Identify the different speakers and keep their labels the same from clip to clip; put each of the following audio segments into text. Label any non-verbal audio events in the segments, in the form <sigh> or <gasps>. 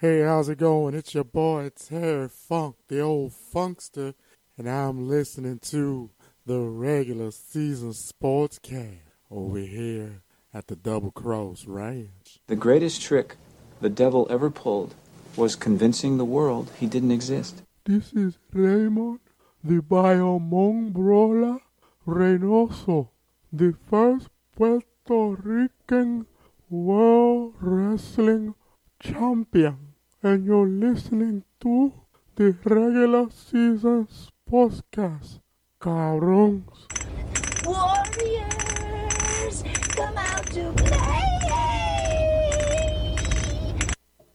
Speaker 1: Hey, how's it going? It's your boy Terry Funk, the old funkster, and I'm listening to the regular season sportscast over here at the Double Cross Ranch.
Speaker 2: The greatest trick the devil ever pulled was convincing the world he didn't exist.
Speaker 1: This is Raymond, the Biomongrola Reynoso, the first Puerto Rican World Wrestling Champion, and you're listening to the regular season podcast. Cabrons.
Speaker 3: Warriors, come out to play!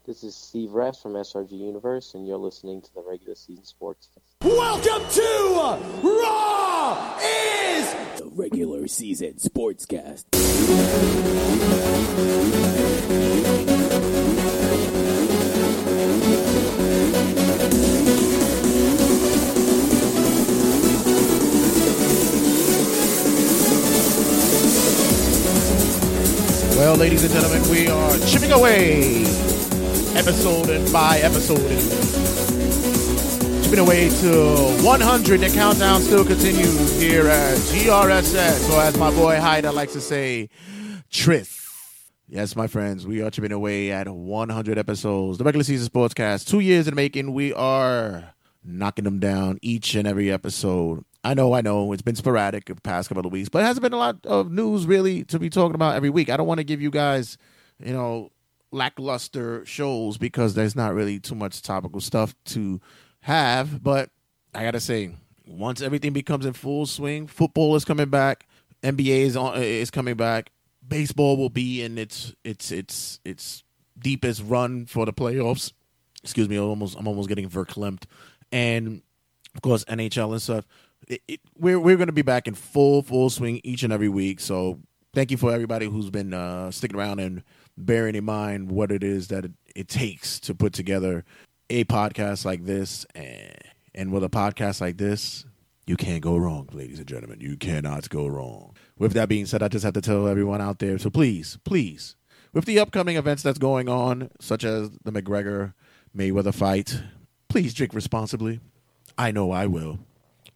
Speaker 4: This is Steve Rass from SRG Universe, and you're listening to the regular season sports.
Speaker 5: Welcome to Raw is
Speaker 6: the regular season sportscast.
Speaker 7: Well, ladies and gentlemen, we are chipping away episode and by episode chipping away to 100. The countdown still continues here at TRSS, or as my boy Haida likes to say, Trith. Yes, my friends, we are chipping away at 100 episodes. The regular season sportscast, two years in the making. We are knocking them down each and every episode. I know, I know, it's been sporadic the past couple of weeks, but it hasn't been a lot of news really to be talking about every week. I don't want to give you guys, you know, lackluster shows because there's not really too much topical stuff to have. But I gotta say, once everything becomes in full swing, football is coming back, NBA is on is coming back, baseball will be in its its its its deepest run for the playoffs. Excuse me, I'm almost I'm almost getting verklempt, and of course NHL and stuff. It, it, we're we're going to be back in full full swing each and every week. So thank you for everybody who's been uh, sticking around and bearing in mind what it is that it, it takes to put together a podcast like this. And, and with a podcast like this, you can't go wrong, ladies and gentlemen. You cannot go wrong. With that being said, I just have to tell everyone out there so please, please, with the upcoming events that's going on, such as the McGregor Mayweather fight, please drink responsibly. I know I will.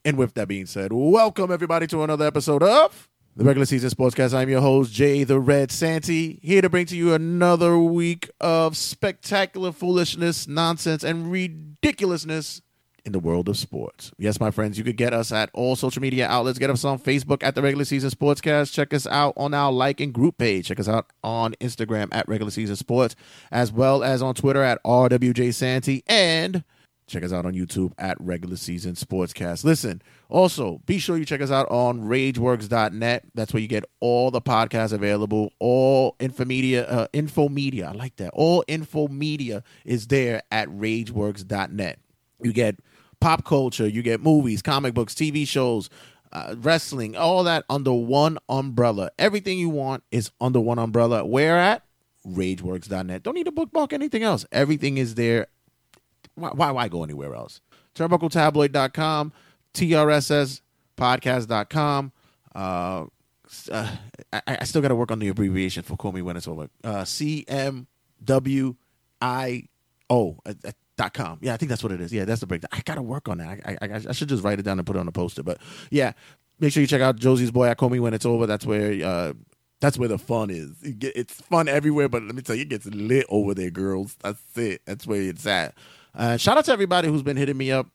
Speaker 7: And with that being said, welcome everybody to another episode of the regular season sportscast. I'm your host, Jay the Red Santy, here to bring to you another week of spectacular foolishness, nonsense, and ridiculousness in the world of sports. Yes, my friends, you could get us at all social media outlets. Get us on Facebook at the regular season sportscast. Check us out on our like and group page. Check us out on Instagram at regular season sports, as well as on Twitter at RWJ Santy and Check us out on YouTube at Regular Season Sportscast. Listen, also be sure you check us out on RageWorks.net. That's where you get all the podcasts available. All infomedia, uh, infomedia. I like that. All infomedia is there at RageWorks.net. You get pop culture, you get movies, comic books, TV shows, uh, wrestling, all that under one umbrella. Everything you want is under one umbrella. Where at? RageWorks.net. Don't need to bookmark anything else. Everything is there why, why, why go anywhere else? TurnbuckleTabloid.com, TRSSpodcast.com. Uh, uh, I, I still got to work on the abbreviation for Call Me When It's Over. Uh, CMWIO uh, uh, dot com. Yeah, I think that's what it is. Yeah, that's the breakdown. I got to work on that. I, I, I should just write it down and put it on a poster. But yeah, make sure you check out Josie's Boy. I Call Me When It's Over. That's where uh, that's where the fun is. It's fun everywhere, but let me tell you, it gets lit over there, girls. That's it. That's where it's at. Uh, shout out to everybody who's been hitting me up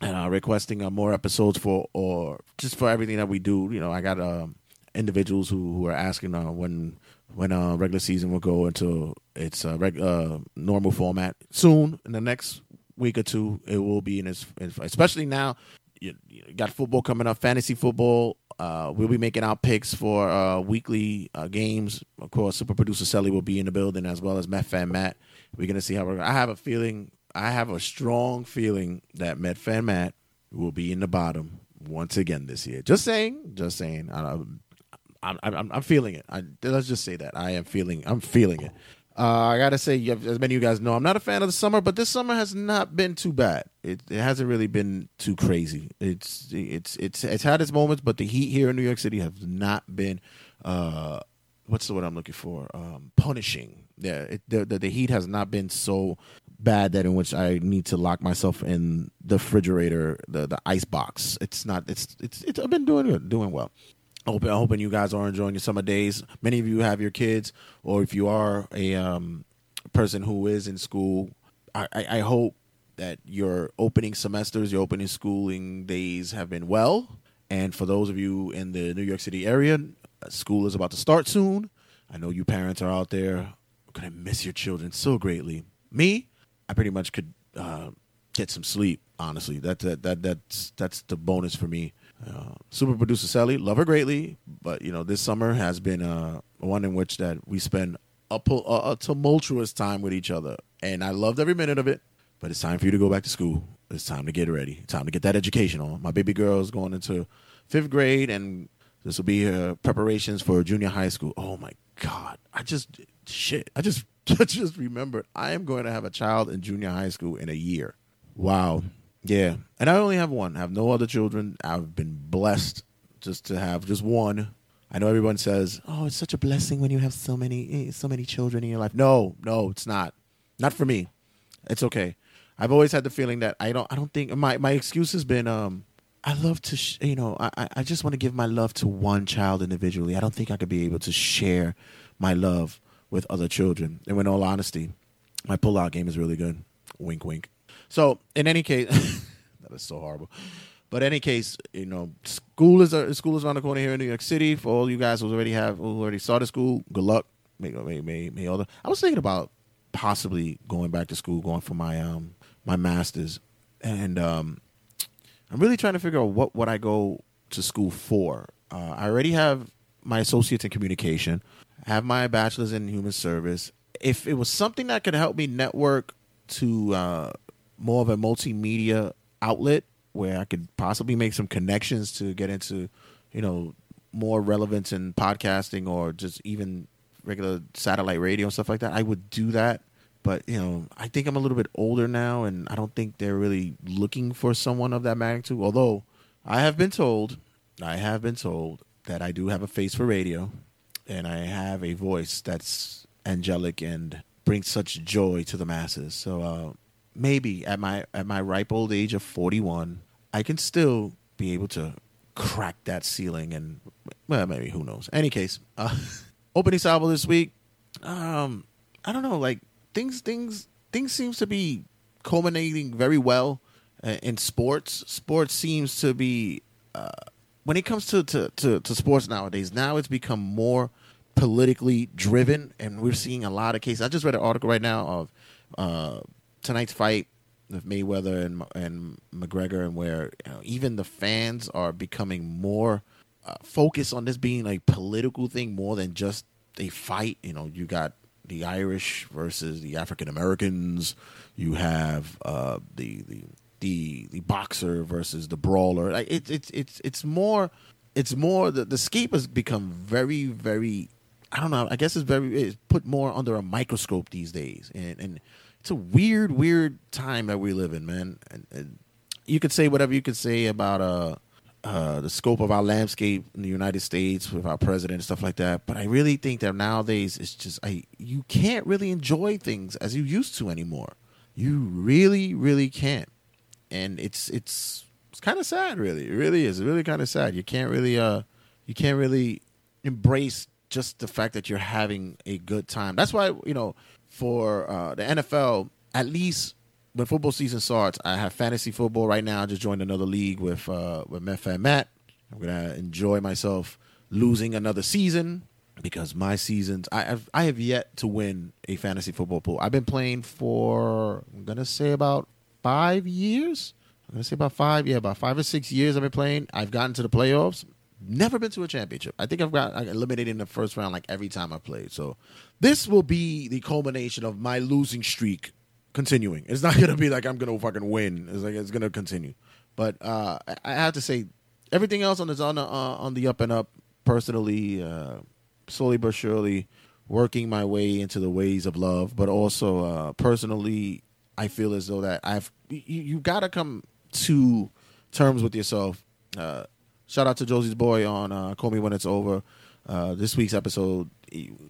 Speaker 7: and uh, requesting uh, more episodes for or just for everything that we do. You know, I got um, individuals who, who are asking uh, when when uh, regular season will go into its uh, reg- uh, normal format soon. In the next week or two, it will be in its, especially now. You, you got football coming up, fantasy football. Uh, we'll be making our picks for uh, weekly uh, games. Of course, super producer Sally will be in the building as well as Metfan Matt. We're gonna see how we're. I have a feeling I have a strong feeling that Metfan Matt will be in the bottom once again this year. Just saying, just saying. I, I'm, I'm, I'm feeling it. I, let's just say that I am feeling. I'm feeling it. Uh, I gotta say, as many of you guys know, I'm not a fan of the summer, but this summer has not been too bad. It, it hasn't really been too crazy. It's it's it's it's had its moments, but the heat here in New York City has not been. Uh, what's the word I'm looking for? Um, punishing. Yeah, it, the, the the heat has not been so bad that in which I need to lock myself in the refrigerator, the the ice box. It's not. It's it's. it's I've been doing doing well. Hoping, hoping you guys are enjoying your summer days. Many of you have your kids, or if you are a um, person who is in school, I, I, I hope that your opening semesters, your opening schooling days have been well. And for those of you in the New York City area, school is about to start soon. I know you parents are out there gonna miss your children so greatly. Me, I pretty much could uh, get some sleep. Honestly, that that that that's that's the bonus for me. Uh, super producer Sally, love her greatly, but you know this summer has been uh, one in which that we spend a, a, a tumultuous time with each other, and I loved every minute of it. But it's time for you to go back to school. It's time to get ready. Time to get that education on. My baby girl is going into fifth grade, and this will be her preparations for junior high school. Oh my god! I just shit. I just <laughs> just remembered I am going to have a child in junior high school in a year. Wow. Yeah. And I only have one. I have no other children. I've been blessed just to have just one. I know everyone says, "Oh, it's such a blessing when you have so many eh, so many children in your life." No, no, it's not. Not for me. It's okay. I've always had the feeling that I don't I don't think my my excuse has been um I love to sh- you know I I just want to give my love to one child individually. I don't think I could be able to share my love with other children. And in all honesty, my pull-out game is really good. Wink, wink. So in any case, <laughs> that is so horrible. But in any case, you know, school is uh, school is around the corner here in New York City. For all you guys who already have who already started school, good luck. May may may, may all the, I was thinking about possibly going back to school, going for my um my masters, and um, I'm really trying to figure out what what I go to school for. Uh, I already have my associates in communication, have my bachelor's in human service. If it was something that could help me network to uh, more of a multimedia outlet where I could possibly make some connections to get into, you know, more relevance in podcasting or just even regular satellite radio and stuff like that, I would do that. But you know, I think I'm a little bit older now, and I don't think they're really looking for someone of that magnitude. Although I have been told, I have been told that I do have a face for radio, and I have a voice that's angelic and brings such joy to the masses. So uh, maybe at my at my ripe old age of 41, I can still be able to crack that ceiling and well, maybe who knows. Any case, uh, <laughs> opening salvo this week. Um, I don't know, like things things things seems to be culminating very well uh, in sports. Sports seems to be uh, when it comes to, to, to, to sports nowadays. Now it's become more politically driven, and we're seeing a lot of cases. I just read an article right now of uh, tonight's fight with Mayweather and and McGregor, and where you know, even the fans are becoming more uh, focused on this being a political thing more than just a fight. You know, you got the Irish versus the African Americans. You have uh, the the the the boxer versus the brawler. Like it's it's it's it's more it's more the the scape has become very very I don't know. I guess it's very it's put more under a microscope these days, and and it's a weird weird time that we live in, man. And, and you could say whatever you could say about uh uh, the scope of our landscape in the United States with our president and stuff like that. But I really think that nowadays it's just I you can't really enjoy things as you used to anymore. You really, really can't, and it's it's it's kind of sad. Really, it really is. Really kind of sad. You can't really uh you can't really embrace just the fact that you're having a good time. That's why you know for uh, the NFL at least when football season starts, I have fantasy football right now. I just joined another league with uh, with Metfan Matt. I'm gonna enjoy myself losing another season because my seasons I have I have yet to win a fantasy football pool. I've been playing for I'm gonna say about five years. I'm gonna say about five, yeah, about five or six years I've been playing. I've gotten to the playoffs. Never been to a championship. I think I've got eliminated in the first round like every time I played. So this will be the culmination of my losing streak continuing. It's not <laughs> gonna be like I'm gonna fucking win. It's like it's gonna continue. But uh, I have to say, everything else on the on the, uh, on the up and up. Personally, uh, slowly but surely, working my way into the ways of love. But also, uh, personally, I feel as though that I've you, you gotta come to terms with yourself. Uh, shout out to Josie's boy on uh, "Call Me When It's Over." Uh, this week's episode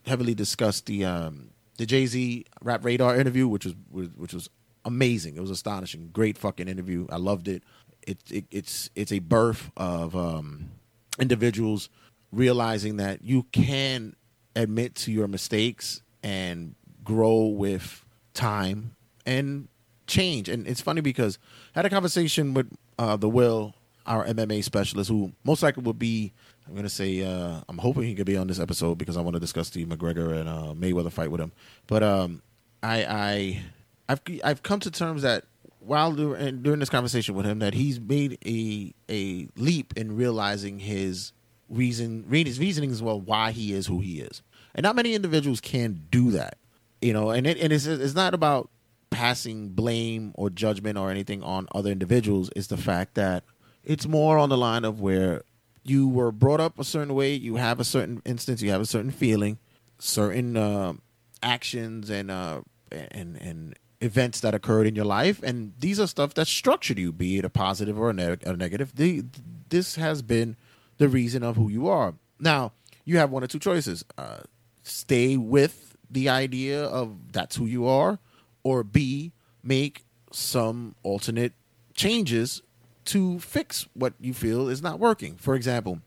Speaker 7: heavily discussed the um, the Jay Z Rap Radar interview, which was which was amazing. It was astonishing. Great fucking interview. I loved it. It, it it's it's a birth of um, individuals realizing that you can admit to your mistakes and grow with time and change. And it's funny because I had a conversation with uh, the Will, our MMA specialist, who most likely will be. I'm gonna say uh, I'm hoping he could be on this episode because I want to discuss the McGregor and uh, Mayweather fight with him. But um, I I I've I've come to terms that while during, during this conversation with him that he's made a a leap in realizing his reason his reasoning as well why he is who he is. And not many individuals can do that. You know, and it and it's it's not about passing blame or judgment or anything on other individuals. It's the fact that it's more on the line of where you were brought up a certain way, you have a certain instance, you have a certain feeling, certain uh, actions and uh, and and events that occurred in your life, and these are stuff that structured you, be it a positive or a, ne- a negative. The, this has been the reason of who you are. Now you have one or two choices: uh, stay with the idea of that's who you are, or B make some alternate changes to fix what you feel is not working. For example,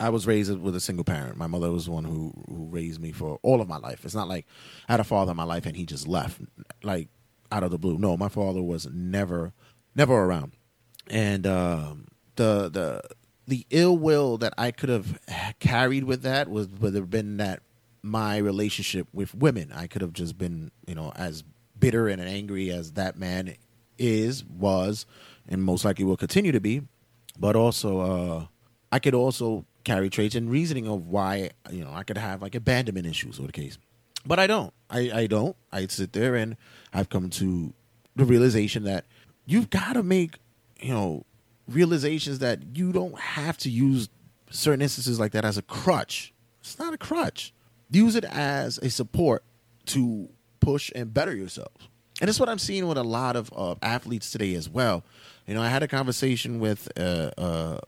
Speaker 7: I was raised with a single parent. My mother was the one who who raised me for all of my life. It's not like I had a father in my life and he just left like out of the blue. No, my father was never never around. And um, the the the ill will that I could have carried with that was would have been that my relationship with women. I could have just been, you know, as bitter and angry as that man is, was, and most likely will continue to be. But also, uh, I could also carry traits and reasoning of why, you know, I could have like abandonment issues or the case. But I don't. I, I don't. I sit there and I've come to the realization that you've got to make, you know, realizations that you don't have to use certain instances like that as a crutch. It's not a crutch. Use it as a support to push and better yourself. And that's what I'm seeing with a lot of uh, athletes today as well. You know, I had a conversation with uh, uh,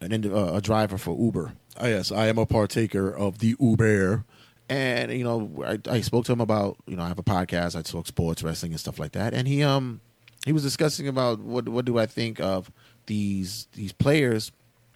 Speaker 7: an uh, a driver for Uber. Uh, yes, I am a partaker of the Uber. And you know, I, I spoke to him about you know I have a podcast. I talk sports, wrestling, and stuff like that. And he um he was discussing about what what do I think of these these players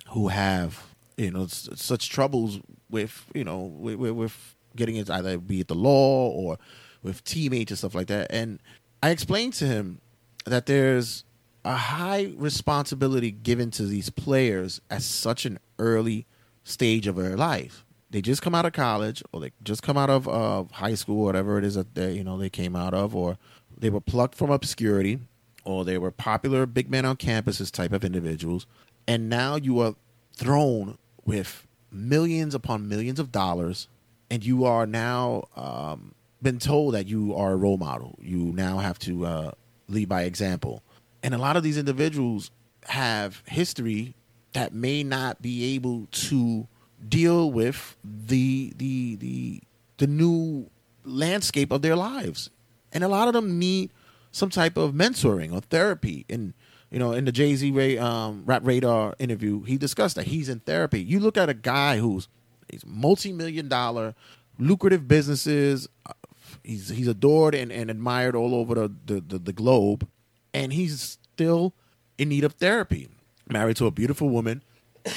Speaker 7: who have you know s- such troubles with you know with, with, getting it either be it the law or with teammates and stuff like that. And I explained to him that there's a high responsibility given to these players at such an early stage of their life. They just come out of college, or they just come out of uh, high school, whatever it is that they you know they came out of, or they were plucked from obscurity, or they were popular big men on campuses type of individuals, and now you are thrown with millions upon millions of dollars, and you are now um, been told that you are a role model. You now have to uh, lead by example, and a lot of these individuals have history that may not be able to deal with the the the the new landscape of their lives. And a lot of them need some type of mentoring or therapy. And you know in the jay-z Ray, um, rap radar interview he discussed that he's in therapy. You look at a guy who's he's multi-million dollar lucrative businesses he's he's adored and, and admired all over the, the, the, the globe and he's still in need of therapy. Married to a beautiful woman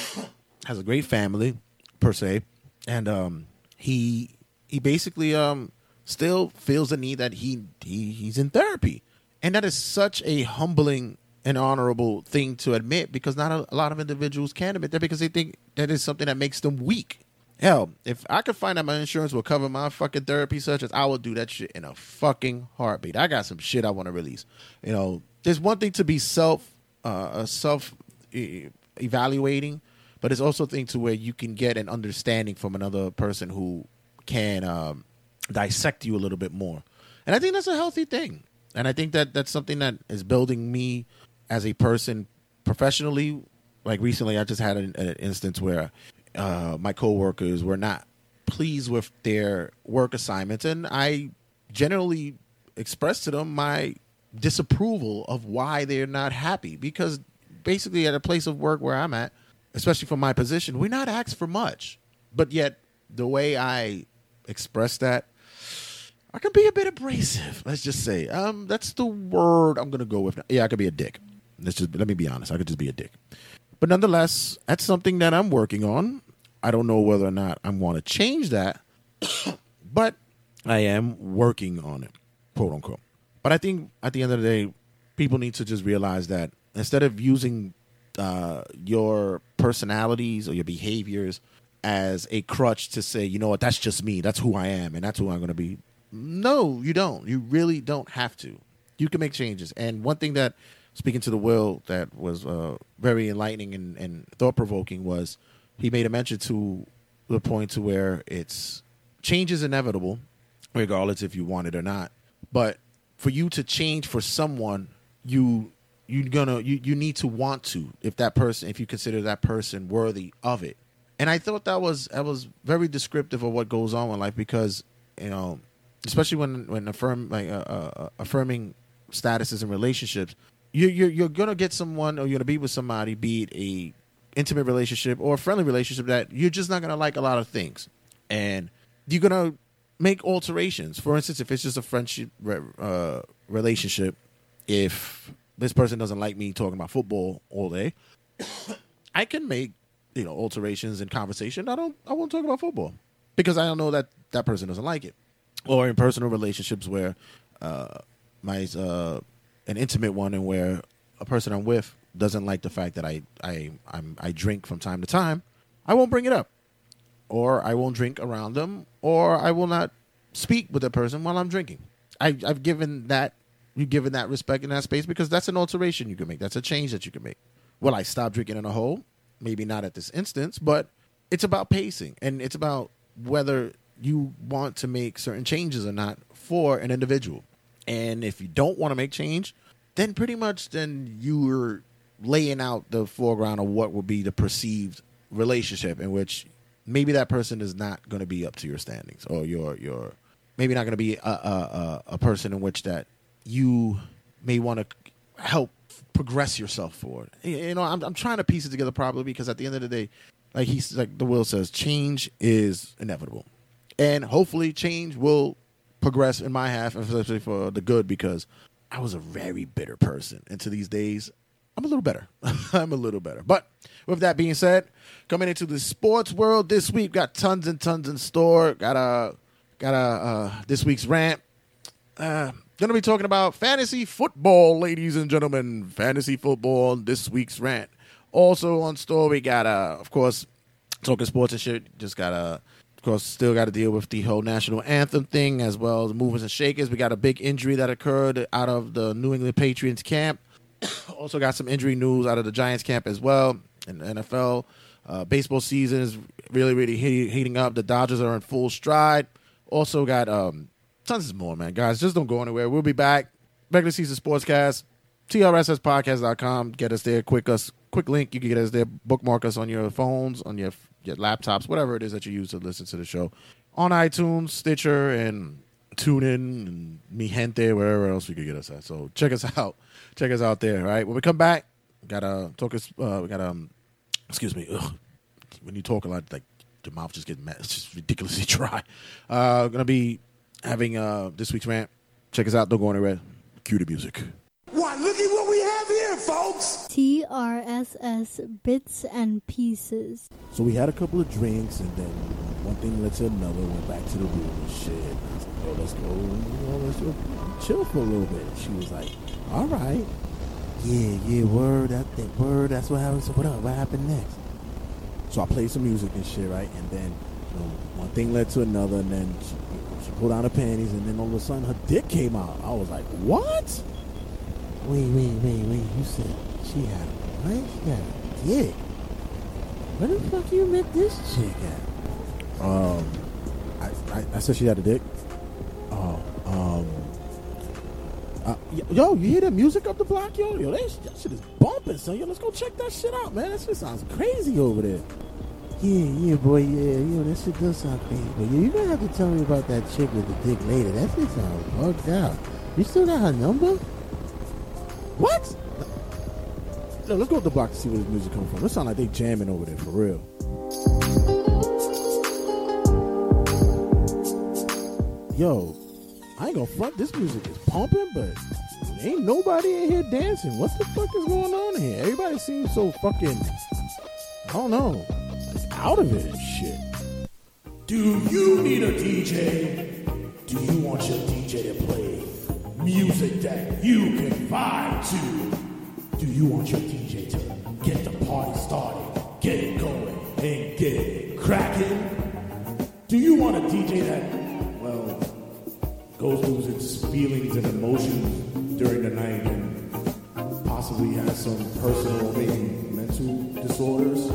Speaker 7: <coughs> has a great family per se and um he he basically um still feels the need that he, he he's in therapy. And that is such a humbling and honorable thing to admit because not a, a lot of individuals can admit that because they think that is something that makes them weak hell if i could find out my insurance will cover my fucking therapy sessions i will do that shit in a fucking heartbeat. I got some shit i want to release. You know there's one thing to be self uh self e- evaluating but it's also a thing to where you can get an understanding from another person who can um, dissect you a little bit more. And i think that's a healthy thing. And i think that that's something that is building me as a person professionally. Like recently i just had an, an instance where uh, my coworkers were not pleased with their work assignments and i generally expressed to them my disapproval of why they're not happy because basically at a place of work where i'm at especially for my position we're not asked for much but yet the way i express that I can be a bit abrasive. Let's just say, um, that's the word I'm gonna go with. Yeah, I could be a dick. Let's just let me be honest. I could just be a dick. But nonetheless, that's something that I'm working on. I don't know whether or not I want to change that, <coughs> but I am working on it, quote unquote. But I think at the end of the day, people need to just realize that instead of using uh, your personalities or your behaviors as a crutch to say, you know what, that's just me, that's who I am, and that's who I'm going to be. No, you don't. You really don't have to. You can make changes. And one thing that, speaking to the world that was uh, very enlightening and, and thought provoking was he made a mention to the point to where it's change is inevitable, regardless if you want it or not. But for you to change for someone, you you're gonna you, you need to want to if that person if you consider that person worthy of it and i thought that was that was very descriptive of what goes on in life because you know especially when when affirm like uh, uh, affirming statuses and relationships you you're, you're gonna get someone or you're gonna be with somebody be it a intimate relationship or a friendly relationship that you're just not gonna like a lot of things and you're gonna make alterations for instance if it's just a friendship uh, relationship if this person doesn't like me talking about football all day, <coughs> I can make you know alterations in conversation. I don't. I won't talk about football because I don't know that that person doesn't like it. Or in personal relationships where uh, my uh, an intimate one and where a person I'm with doesn't like the fact that I I I'm, I drink from time to time, I won't bring it up, or I won't drink around them, or I will not speak with the person while I'm drinking. I, I've given that you given that respect in that space because that's an alteration you can make. That's a change that you can make. Will I stop drinking in a hole? Maybe not at this instance, but it's about pacing and it's about whether you want to make certain changes or not for an individual. And if you don't want to make change, then pretty much then you're laying out the foreground of what will be the perceived relationship in which maybe that person is not going to be up to your standings or your your maybe not going to be a, a, a, person in which that you may want to help progress yourself forward. You know, I'm, I'm trying to piece it together properly because at the end of the day, like he's like the will says, change is inevitable, and hopefully, change will progress in my half, especially for the good. Because I was a very bitter person, and to these days, I'm a little better. <laughs> I'm a little better. But with that being said, coming into the sports world this week, got tons and tons in store. Got a got a uh, this week's rant. Uh, to be talking about fantasy football, ladies and gentlemen. Fantasy football, this week's rant. Also on store, we got, uh, of course, talking sports and shit. Just got, uh, of course, still got to deal with the whole national anthem thing as well as movers and shakers. We got a big injury that occurred out of the New England Patriots camp. <coughs> also got some injury news out of the Giants camp as well in the NFL. Uh, baseball season is really, really heating up. The Dodgers are in full stride. Also got um, tons more, man. Guys, just don't go anywhere. We'll be back. Regular season sportscast, trsspodcast.com. Get us there. Quick us quick link. You can get us there. Bookmark us on your phones, on your your laptops, whatever it is that you use to listen to the show. On iTunes, Stitcher, and TuneIn, and Mi Gente, wherever else we could get us at. So check us <laughs> out. Check us out there. All right. When we come back, gotta talk. Us, uh, we gotta. Um, excuse me. Ugh. When you talk a lot, like your mouth just gets mad. It's just ridiculously <laughs> dry. Uh, gonna be having uh, this week's rant. Check us out. Don't go anywhere. Cue the music.
Speaker 8: TRSS Bits and Pieces.
Speaker 9: So we had a couple of drinks, and then one thing led to another. Went back to the room and shit. I was like, "Yo, let's go. You know, let's go chill for a little bit." She was like, "All right, yeah, yeah, word, that, that word. That's what happened. So what up? What happened next?" So I played some music and shit, right? And then you know, one thing led to another, and then she, she pulled down her panties, and then all of a sudden her dick came out. I was like, "What?" Wait, wait, wait, wait. You said she had a what? She had a dick. Where the fuck you met this chick at?
Speaker 7: Um, I, I, I said she had a dick.
Speaker 9: Oh, um. Uh, yo, you hear that music up the block, yo? Yo, that, that shit is bumping, son. Yo, let's go check that shit out, man. That shit sounds crazy over there.
Speaker 10: Yeah, yeah, boy, yeah, yo, that shit does sound crazy. But yeah, you're gonna have to tell me about that chick with the dick later. That shit sounds bugged out. You still got her number?
Speaker 9: What? Yo, let's go up the block to see where this music comes from. It sound like they jamming over there for real. Yo,
Speaker 7: I ain't gonna front. This music is pumping, but ain't nobody in here dancing. What the fuck is going on here? Everybody seems so fucking. I don't know, like out of it and shit.
Speaker 9: Do you need a DJ? Do you want your DJ to play music that you can vibe to? Do you want your DJ to get the party started, get it going, and get it cracking? Do you want a DJ that, well, goes through its feelings and emotions during the night and possibly has some personal maybe mental disorders?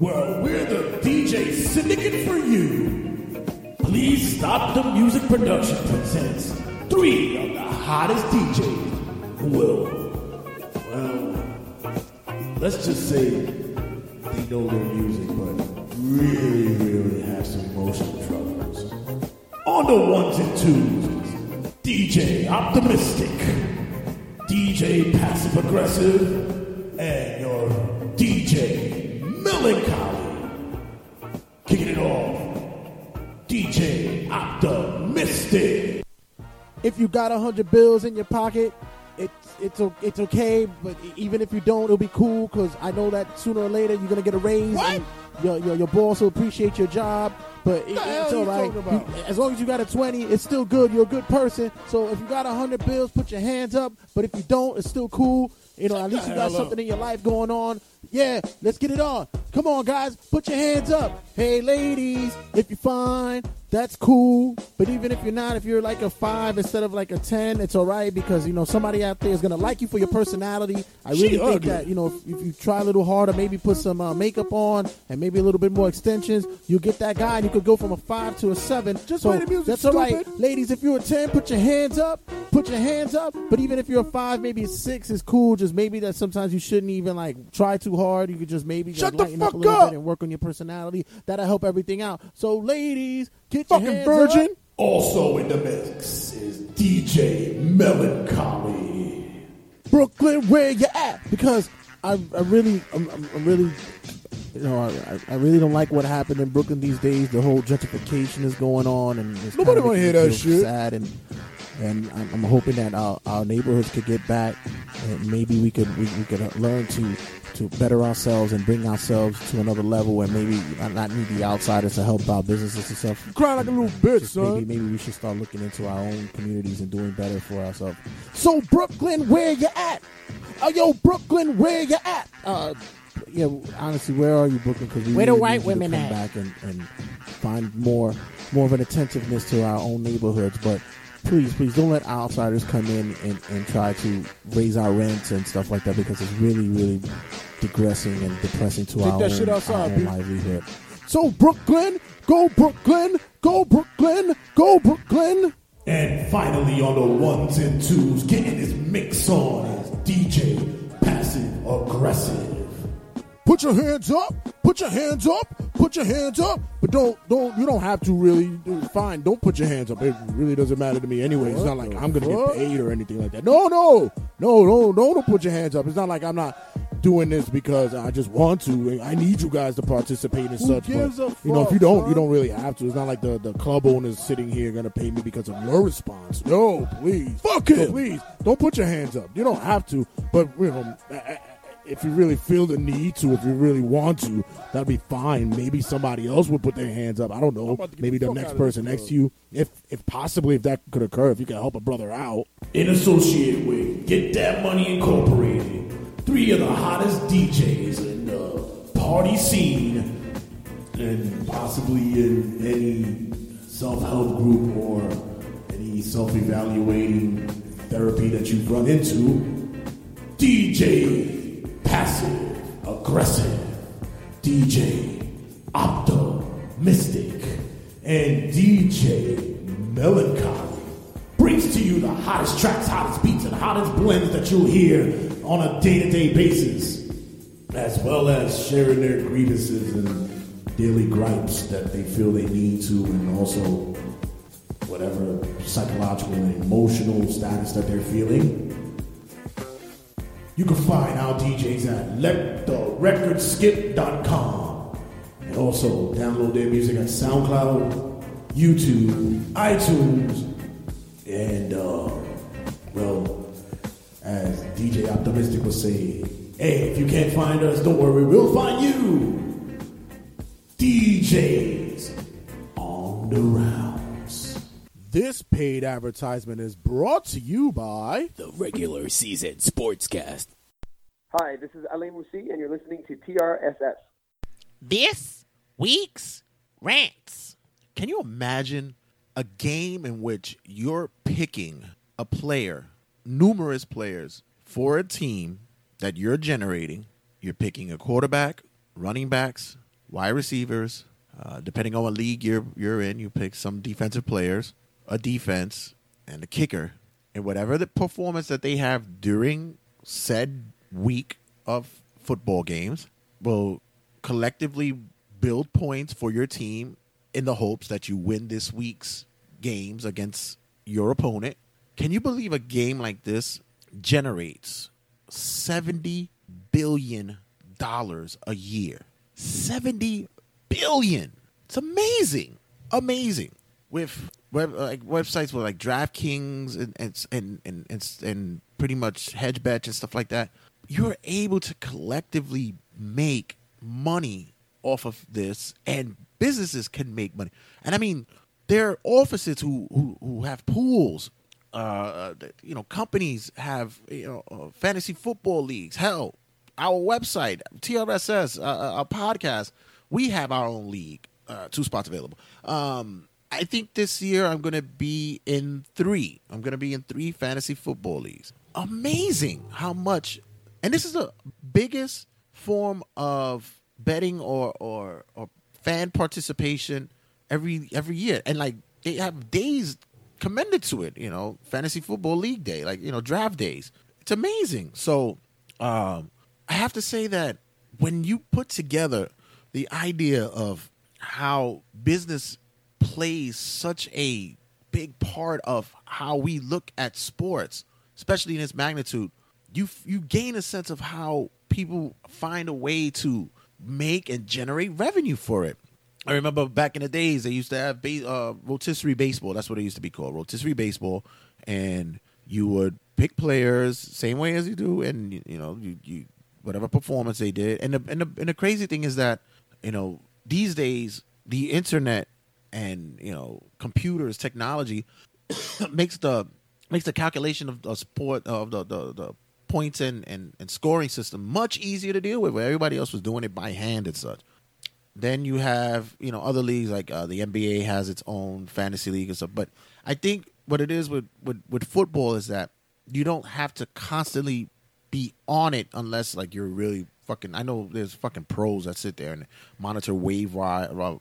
Speaker 9: Well, we're the DJ syndicate for you. Please Stop the Music Production presents three of the hottest DJs who will, let's just say they know their music, but really, really have some emotional troubles. On the ones and twos, DJ Optimistic, DJ Passive Aggressive, and your DJ Melancholy. Kicking it off, DJ Optimistic.
Speaker 7: If you got a hundred bills in your pocket, it's it's it's okay. But even if you don't, it'll be cool because I know that sooner or later you're gonna get a raise. and Your, your your boss will appreciate your job. But it, it's all right. You- as long as you got a twenty, it's still good. You're a good person. So if you got a hundred bills, put your hands up. But if you don't, it's still cool. You know, at least you got something in your life going on. Yeah, let's get it on. Come on, guys, put your hands up. Hey, ladies, if you're fine, that's cool. But even if you're not, if you're like a five instead of like a ten, it's all right because you know somebody out there is gonna like you for your personality. I
Speaker 9: She
Speaker 7: really think
Speaker 9: ugly.
Speaker 7: that you know if, if you try a little harder, maybe put some uh, makeup on and maybe a little bit more extensions, you'll get that guy, and you could go from a five to a seven.
Speaker 9: Just
Speaker 7: so
Speaker 9: play the music,
Speaker 7: That's all right,
Speaker 9: stupid.
Speaker 7: ladies. If you're a ten, put your hands up. Put your hands up. But even if you're a five, maybe a six is cool. Just maybe that sometimes you shouldn't even like try too hard. You could just maybe
Speaker 9: Shut
Speaker 7: like,
Speaker 9: the
Speaker 7: lighten up a little
Speaker 9: up.
Speaker 7: bit and work on your personality. That'll help everything out. So, ladies, get
Speaker 9: Fucking virgin.
Speaker 7: up.
Speaker 9: Also in the mix is DJ Melancholy.
Speaker 7: Brooklyn, where you at? Because I, I really, I'm, I'm, really, you know, I, I really don't like what happened in Brooklyn these days. The whole gentrification is going on, and it's
Speaker 9: Nobody wanna hear that shit.
Speaker 7: Sad, and and I'm, I'm hoping that our, our neighborhoods could get back, and maybe we could we, we could learn to to better ourselves and bring ourselves to another level, and maybe not- not need the outsiders to help our businesses and stuff.
Speaker 9: Crying like a little bitch,
Speaker 7: Just
Speaker 9: son.
Speaker 7: maybe maybe we should start looking into our own communities and doing better for ourselves. So Brooklyn, where you at? Oh, yo, Brooklyn, where you at? Uh, yeah, honestly, where are you, Brooklyn? Because we
Speaker 10: Where the white
Speaker 7: need you to
Speaker 10: women
Speaker 7: come
Speaker 10: at?
Speaker 7: back and, and find more more of an attentiveness to our own neighborhoods, but. Please, please don't let outsiders come in and, and try to raise our rents and stuff like that because it's really, really digressing and depressing to
Speaker 9: Take
Speaker 7: our,
Speaker 9: that
Speaker 7: own,
Speaker 9: shit outside,
Speaker 7: our own livelihood. So Brooklyn, go Brooklyn, go Brooklyn, go Brooklyn.
Speaker 9: And finally, on the ones and twos, getting his mix on is DJ Passive Aggressive.
Speaker 7: Put your hands up. Put your hands up. Put your hands up. But don't don't you don't have to really. Fine, don't put your hands up. It really doesn't matter to me anyway. It's not like I'm gonna get paid or anything like that. No, no, no, no, no. Don't put your hands up. It's not like I'm not doing this because I just want to. I need you guys to participate in such.
Speaker 9: gives
Speaker 7: but,
Speaker 9: a
Speaker 7: you know, if you don't, you don't really have to. It's not like the the club owners sitting here gonna pay me because of your response. No, please,
Speaker 9: Fuck
Speaker 7: So
Speaker 9: him.
Speaker 7: please don't put your hands up. You don't have to, but you know, a- a- if you really feel the need to, if you really want to, that'd be fine. Maybe somebody else would put their hands up. I don't know.
Speaker 9: about to get
Speaker 7: Maybe
Speaker 9: the
Speaker 7: the next person next to you, if if possibly if that could occur, if you can help a brother out.
Speaker 9: In associate with Get That Money Incorporated, three of the hottest DJs in the party scene, and possibly in any self help group or any self evaluating therapy that you've run into. DJ Passive Aggressive, DJ Optimistic, and DJ Melancholy brings to you the hottest tracks, hottest beats, and hottest blends that you'll hear on a day to day basis, as well as sharing their grievances and daily gripes that they feel they need to, and also whatever psychological and emotional status that they're feeling. You can find our DJs at lettherecordskip.com and also download their music at SoundCloud, YouTube, iTunes,
Speaker 5: And, uh, well, as DJ Optimistic would say, hey, if you can't find us, don't worry, we'll find you. DJs on the rounds.
Speaker 9: This paid advertisement is brought to you by
Speaker 6: The regular season sportscast.
Speaker 11: Hi, this is Alain Moussi, and you're listening to TRSS.
Speaker 7: This week's rants. Can you imagine a game in which you're picking a player, numerous players, for a team that you're generating? You're picking a quarterback, running backs, wide receivers. Uh, depending on what league you're you're in, you pick some defensive players, a defense, and a kicker, and whatever the performance that they have during said week of football games will collectively build points for your team in the hopes that you win this week's games against your opponent. Can you believe a game like this generates 70 billion dollars a year? 70 billion. It's amazing. Amazing. With web, like websites with like DraftKings and and, and and and and pretty much hedge bets and stuff like that, you're able to collectively make money off of this and businesses can make money. And I mean, there are offices who who, who have pools. Uh, you know, companies have you know uh, fantasy football leagues. Hell, our website, TRSS, uh, uh, podcast, we have our own league. Uh, two spots available. Um, I think this year I'm going to be in three. I'm going to be in three fantasy football leagues. Amazing how much, and this is the biggest form of betting or or or fan participation every every year, and like they have days commended to it. You know, fantasy football league day, like you know draft days. It's amazing. So um, I have to say that when you put together the idea of how business plays such a big part of how we look at sports, especially in its magnitude, you you gain a sense of how people find a way to make and generate revenue for it. I remember back in the days they used to have ba- uh, rotisserie baseball. That's what it used to be called, rotisserie baseball, and you would pick players same way as you do, and you, you know you, you whatever performance they did. And the, and the and the crazy thing is that you know these days the internet and you know computers technology <coughs> makes the makes the calculation of the sport of the the, the points and, and and scoring system much easier to deal with where everybody else was doing it by hand and such. Then you have you know other leagues like uh, the nba has its own fantasy league and stuff. But i think what it is with, with with football is that you don't have to constantly be on it unless like you're really fucking i know there's fucking pros that sit there and monitor wave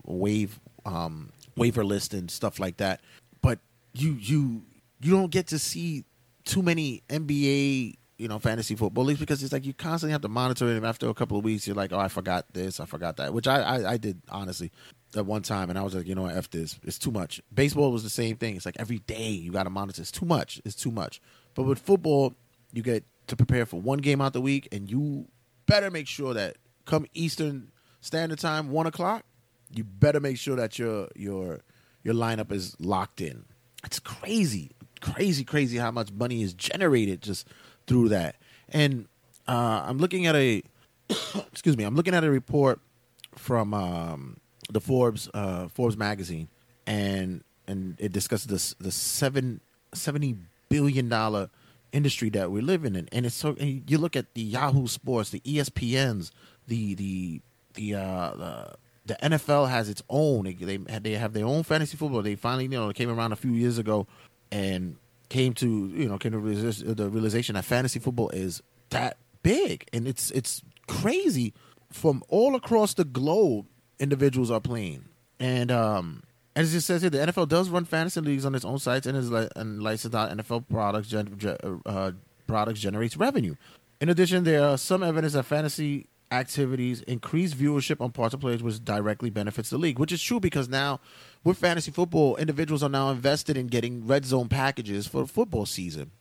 Speaker 7: wave um waiver list and stuff like that. But you you you don't get to see too many nba you know fantasy football leagues because it's like you constantly have to monitor it. And after a couple of weeks you're like oh i forgot this i forgot that which i i, I did honestly at one time. And i was like you know what, f this it's too much. Baseball was the same thing. It's like every day you got to monitor. It's too much it's too much. But with football you get to prepare for one game out the week and you better make sure that come eastern standard time one o'clock you better make sure that your your your lineup is locked in. It's crazy crazy crazy how much money is generated just through that. And uh, i'm looking at a <coughs> excuse me i'm looking at a report from um, the forbes uh, forbes magazine and and it discusses this the seven, 70 billion dollar industry that we're living in. And it's so and you look at the yahoo sports the espns the the the uh the, the NFL has its own. They they, have their own fantasy football. They finally, you know, came around a few years ago, and came to you know came to the realization that fantasy football is that big, and it's it's crazy. From all across the globe, individuals are playing, and um, as it says here, the NFL does run fantasy leagues on its own sites and is li- and licensed out NFL products gen- ge- uh, products generates revenue. In addition, there are some evidence that fantasy activities increase viewership on parts of players, which directly benefits the league. Which is true because now, with fantasy football, individuals are now invested in getting red zone packages for the football season,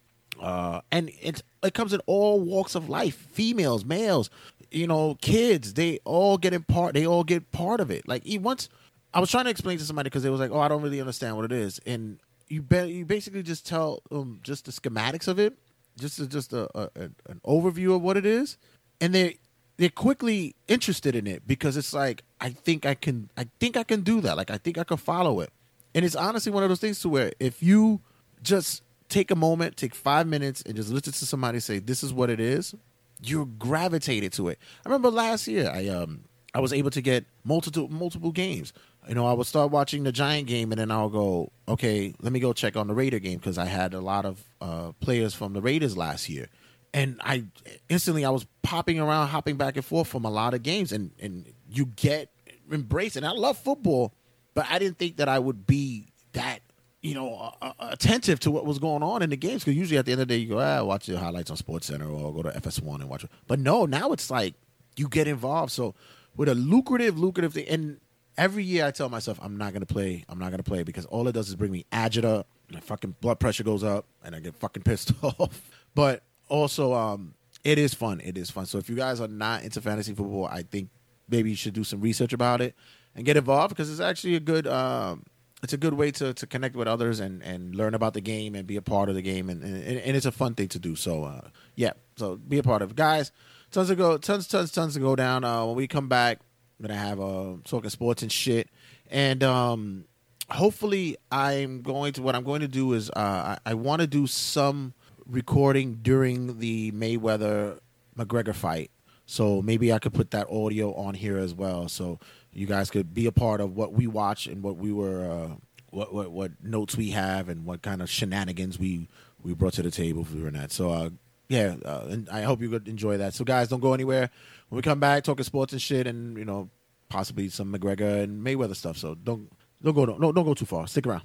Speaker 7: uh, and it it comes in all walks of life: females, males, you know, kids. They all get in part. They all get part of it. Like once I was trying to explain to somebody because they was like, "Oh, I don't really understand what it is," and you ba- you basically just tell um just the schematics of it, just just a, a- an overview of what it is, and they they're quickly interested in it because it's like I think I can I think I can do that. Like I think I can follow it, and it's honestly one of those things to where if you just take a moment, take five minutes, and just listen to somebody say this is what it is, you're gravitated to it. I remember last year I um I was able to get multiple multiple games. You know, I would start watching the Giant game, and then I'll go, okay, let me go check on the Raider game because I had a lot of uh, players from the Raiders last year, and I instantly I was popping around, hopping back and forth from a lot of games, and and you get embraced. And I love football, but I didn't think that I would be that you know, uh, attentive to what was going on in the games. Because usually at the end of the day, you go, ah, watch the highlights on Sports Center or go to FS1 and watch it. But no, now it's like you get involved. So with a lucrative, lucrative thing, and every year I tell myself I'm not gonna play. I'm not gonna play because all it does is bring me agita. My fucking blood pressure goes up, and I get fucking pissed <laughs> off. But also, um, it is fun. It is fun. So if you guys are not into fantasy football, I think maybe you should do some research about it and get involved because it's actually a good. Um, it's a good way to, to connect with others and, and learn about the game and be a part of the game and, and, and it's a fun thing to do. So uh, yeah, so be a part of it, guys. Tons to go, tons, tons, tons to go down. Uh, when we come back, I'm gonna have uh, talking sports and shit, and um, hopefully I'm going to. What I'm going to do is uh, I, I want to do some recording during the Mayweather McGregor fight. So maybe I could put that audio on here as well, so you guys could be a part of what we watch and what we were, uh, what, what what notes we have, and what kind of shenanigans we we brought to the table for that. So uh, yeah, uh, and I hope you could enjoy that. So guys, don't go anywhere. When we come back, talking sports and shit, and you know possibly some McGregor and Mayweather stuff. So don't don't go no don't go too far. Stick around.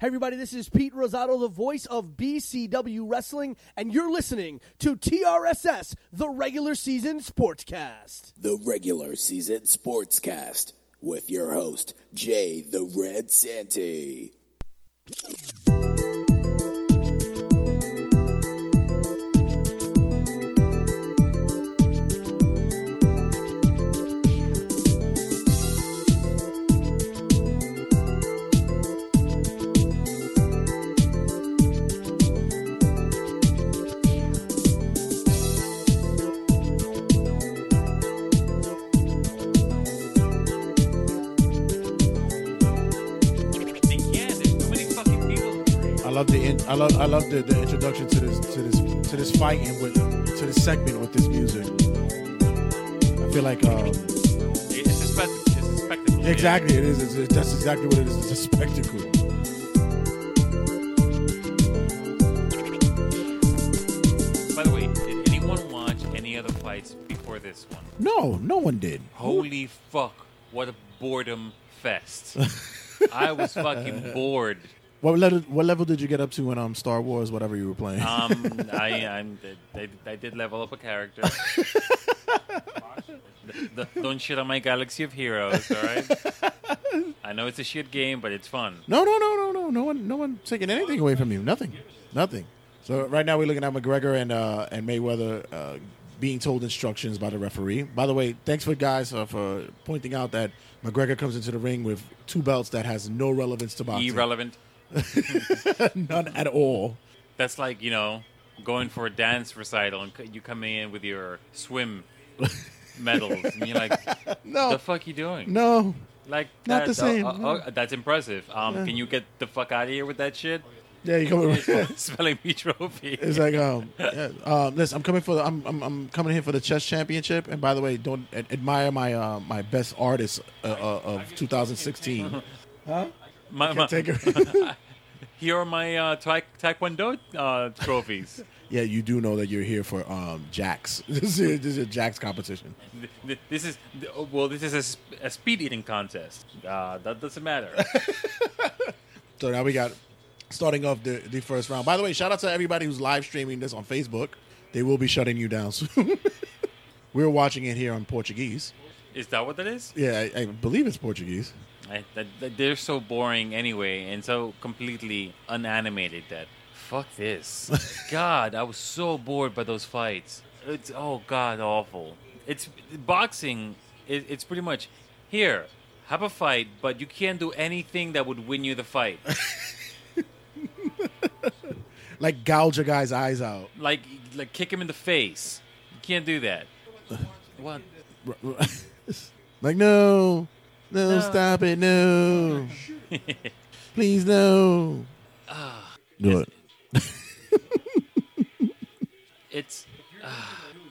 Speaker 12: Hey, everybody, this is Pete Rosado, the voice of BCW Wrestling, and you're listening to TRSS, the regular season sportscast.
Speaker 6: The regular season sportscast with your host, Jay the Red Santy.
Speaker 7: I love I love the, the introduction to this to this to this fight and with to this segment with this music. I feel like um,
Speaker 13: It's a, it's a spectacle. yeah.
Speaker 7: exactly it is. It's, it's- that's exactly what it is. It's a spectacle.
Speaker 13: By the way, did anyone watch any other fights before this one?
Speaker 7: No, no one did.
Speaker 13: Holy fuck! What a boredom fest! <laughs> I was fucking bored.
Speaker 7: What level? What level did you get up to in um Star Wars? Whatever you were playing.
Speaker 13: Um, <laughs> I, I'm, I, I did level up a character. <laughs> The- the- don't shit on my Galaxy of Heroes, all right? <laughs> I know it's a shit game, but it's fun.
Speaker 7: No, no, no, no, no. No one, no one taking anything away from you. Nothing, nothing. So right now we're looking at McGregor and uh, and Mayweather uh, being told instructions by the referee. By the way, thanks for guys uh, for pointing out that McGregor comes into the ring with two belts that has no relevance to boxing.
Speaker 13: Irrelevant. <laughs>
Speaker 7: None at all.
Speaker 13: That's like you know going for a dance recital and you come in with your swim <laughs> medals and you're like,
Speaker 7: No.
Speaker 13: the fuck you doing?
Speaker 7: No,
Speaker 13: Like
Speaker 7: Not the same,
Speaker 13: oh,
Speaker 7: no.
Speaker 13: oh, oh, that's impressive. Um,
Speaker 7: Yeah.
Speaker 13: can you get the fuck out of here with that shit?
Speaker 7: Yeah, you come <laughs> with
Speaker 13: spelling bee trophy.
Speaker 7: It's like um, yeah, um, listen, I'm coming for the, I'm, I'm I'm coming here for the chess championship. And by the way, don't ad- admire my uh, my best artist uh, uh, of 2016. Huh?
Speaker 13: My, my-
Speaker 7: take her. <laughs>
Speaker 13: Here are my uh, taek- taekwondo uh, trophies.
Speaker 7: yeah, you do know that you're here for um, Jax. <laughs> this is this is a Jack's competition.
Speaker 13: Th- th- This is well. This is a, sp- a speed eating contest. Uh, that doesn't matter. <laughs>
Speaker 7: So now we got starting off the, the first round. By the way, shout out to everybody who's live streaming this on Facebook. They will be shutting you down soon. We're watching it here on Portuguese.
Speaker 13: Is that what that is?
Speaker 7: Yeah, I, I believe it's Portuguese.
Speaker 13: I, that, that they're so boring anyway, and so completely unanimated that fuck this. <laughs> God, I was so bored by those fights. It's oh god awful. It's boxing. It, it's pretty much here. Have a fight, but you can't do anything that would win you the fight. <laughs>
Speaker 7: like gouge a guy's eyes out.
Speaker 13: Like like kick him in the face. You can't do that. <laughs> What?
Speaker 7: Like no, no,
Speaker 13: No.
Speaker 7: stop it, no, <laughs> please no.
Speaker 13: Ah,
Speaker 7: Do it. <laughs>
Speaker 13: it's.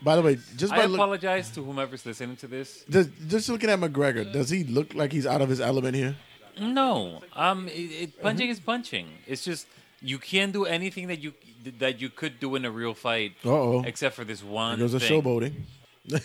Speaker 7: By the way, just by
Speaker 13: I
Speaker 7: look,
Speaker 13: apologize to whomever's listening to this.
Speaker 7: just, just looking at McGregor, does he look like he's out of his element here?
Speaker 13: No, um, it, it, punching is punching. It's just you can't do anything that you that you could do in a real fight,
Speaker 7: Uh-oh.
Speaker 13: except for this one.
Speaker 7: There goes a showboating. <laughs>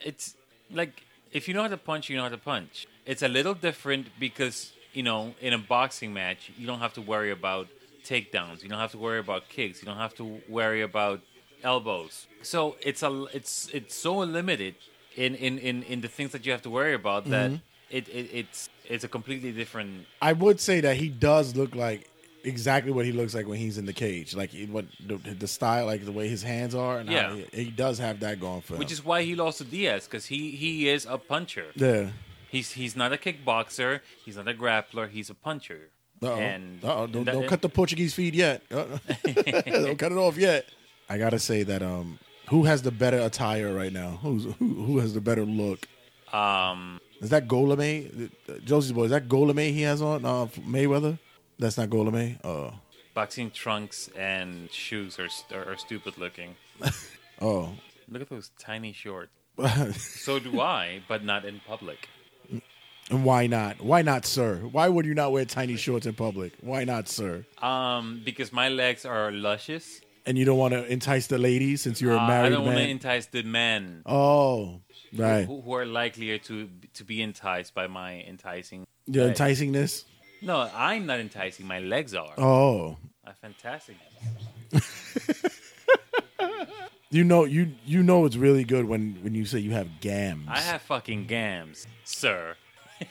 Speaker 13: It's like if you know how to punch, you know how to punch. It's a little different because you know in a boxing match you don't have to worry about takedowns. You don't have to worry about kicks. You don't have to worry about elbows. So it's a it's it's so limited in in in, in the things that you have to worry about that
Speaker 7: Mhm.
Speaker 13: it, it it's it's a completely different
Speaker 7: I would say that he does look like exactly what he looks like when he's in the cage. Like he- what the, the style, like the way his hands are, and
Speaker 13: Yeah.
Speaker 7: he, he does have that going for him.
Speaker 13: Which is why he lost to Diaz because he he is a puncher.
Speaker 7: Yeah.
Speaker 13: He's he's not a kickboxer. He's not a grappler. He's a puncher.
Speaker 7: Uh-oh.
Speaker 13: And
Speaker 7: Uh-oh. Don't,
Speaker 13: that-
Speaker 7: don't cut the Portuguese feed yet. <laughs> Don't cut it off yet. I gotta say that um, who has the better attire right now? Who's who, who has the better look?
Speaker 13: Um,
Speaker 7: Is that Golame? Josie's boy. Is that Golame he has on? Uh, Mayweather. That's not Golame. Uh,
Speaker 13: boxing trunks and shoes are are, are stupid looking. <laughs>
Speaker 7: oh.
Speaker 13: Look at those tiny shorts. <laughs> so do I, but not in public.
Speaker 7: And why not? Why not, sir? Why would you not wear tiny shorts in public? Why not, sir?
Speaker 13: Um, because my legs are luscious.
Speaker 7: And you don't want to entice the ladies since you're a
Speaker 13: Uh, I
Speaker 7: married
Speaker 13: don't want to entice the men.
Speaker 7: oh, right.
Speaker 13: Who, who are likelier to to be enticed by my enticing?
Speaker 7: Your enticingness.
Speaker 13: No, I'm not enticing. My legs are.
Speaker 7: Oh,
Speaker 13: Are fantastic. <laughs>
Speaker 7: you know, you you know it's really good when when you say you have gams.
Speaker 13: I have fucking gams, sir.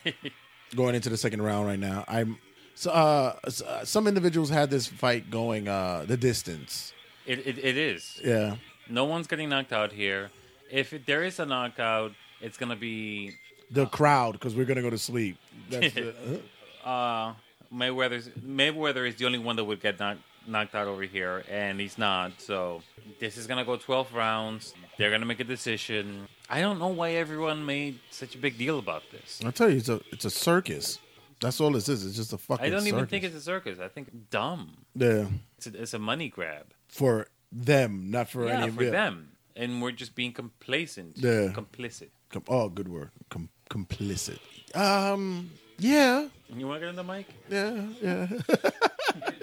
Speaker 13: <laughs>
Speaker 7: going into the second round right now. I'm so uh, uh, some individuals had this fight going uh the distance.
Speaker 13: It, it, it is.
Speaker 7: Yeah.
Speaker 13: No one's getting knocked out here. If it, there is a knockout, it's gonna be
Speaker 7: The crowd because we're gonna go to sleep. That's <laughs> the,
Speaker 13: uh, Mayweather's Mayweather is the only one that would get knocked knocked out over here, and he's not. So this is gonna go 12 rounds. They're gonna make a decision. I don't know why everyone made such a big deal about this.
Speaker 7: I tell you, it's a it's a circus. That's all this is. It's just a fucking.
Speaker 13: I don't even
Speaker 7: circus.
Speaker 13: think it's a circus. I think dumb.
Speaker 7: Yeah,
Speaker 13: It's a, it's a money grab.
Speaker 7: for them, not for
Speaker 13: yeah,
Speaker 7: any
Speaker 13: for
Speaker 7: yeah.
Speaker 13: them, and we're just being complacent,
Speaker 7: Yeah.
Speaker 13: complicit.
Speaker 7: Com- oh, good word. Com- complicit. Um. Yeah.
Speaker 13: You want to get in the mic?
Speaker 7: Yeah. Yeah.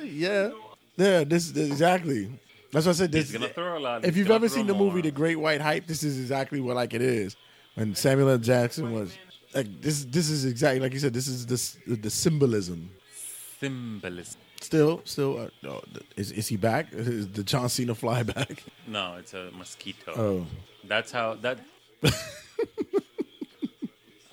Speaker 7: <laughs> yeah. Yeah. This, this exactly. That's what I said. This,
Speaker 13: He's gonna throw a lot.
Speaker 7: if
Speaker 13: He's
Speaker 7: you've ever seen the
Speaker 13: more.
Speaker 7: movie The Great White Hype, this is exactly what like it is. When Samuel L. Jackson was like this. This is exactly like you said. This is this the symbolism.
Speaker 13: symbolism.
Speaker 7: Still, still, uh, no, is is he back? Is the John Cena fly <laughs> back?
Speaker 13: No, it's a mosquito.
Speaker 7: Oh.
Speaker 13: That's how that. <laughs>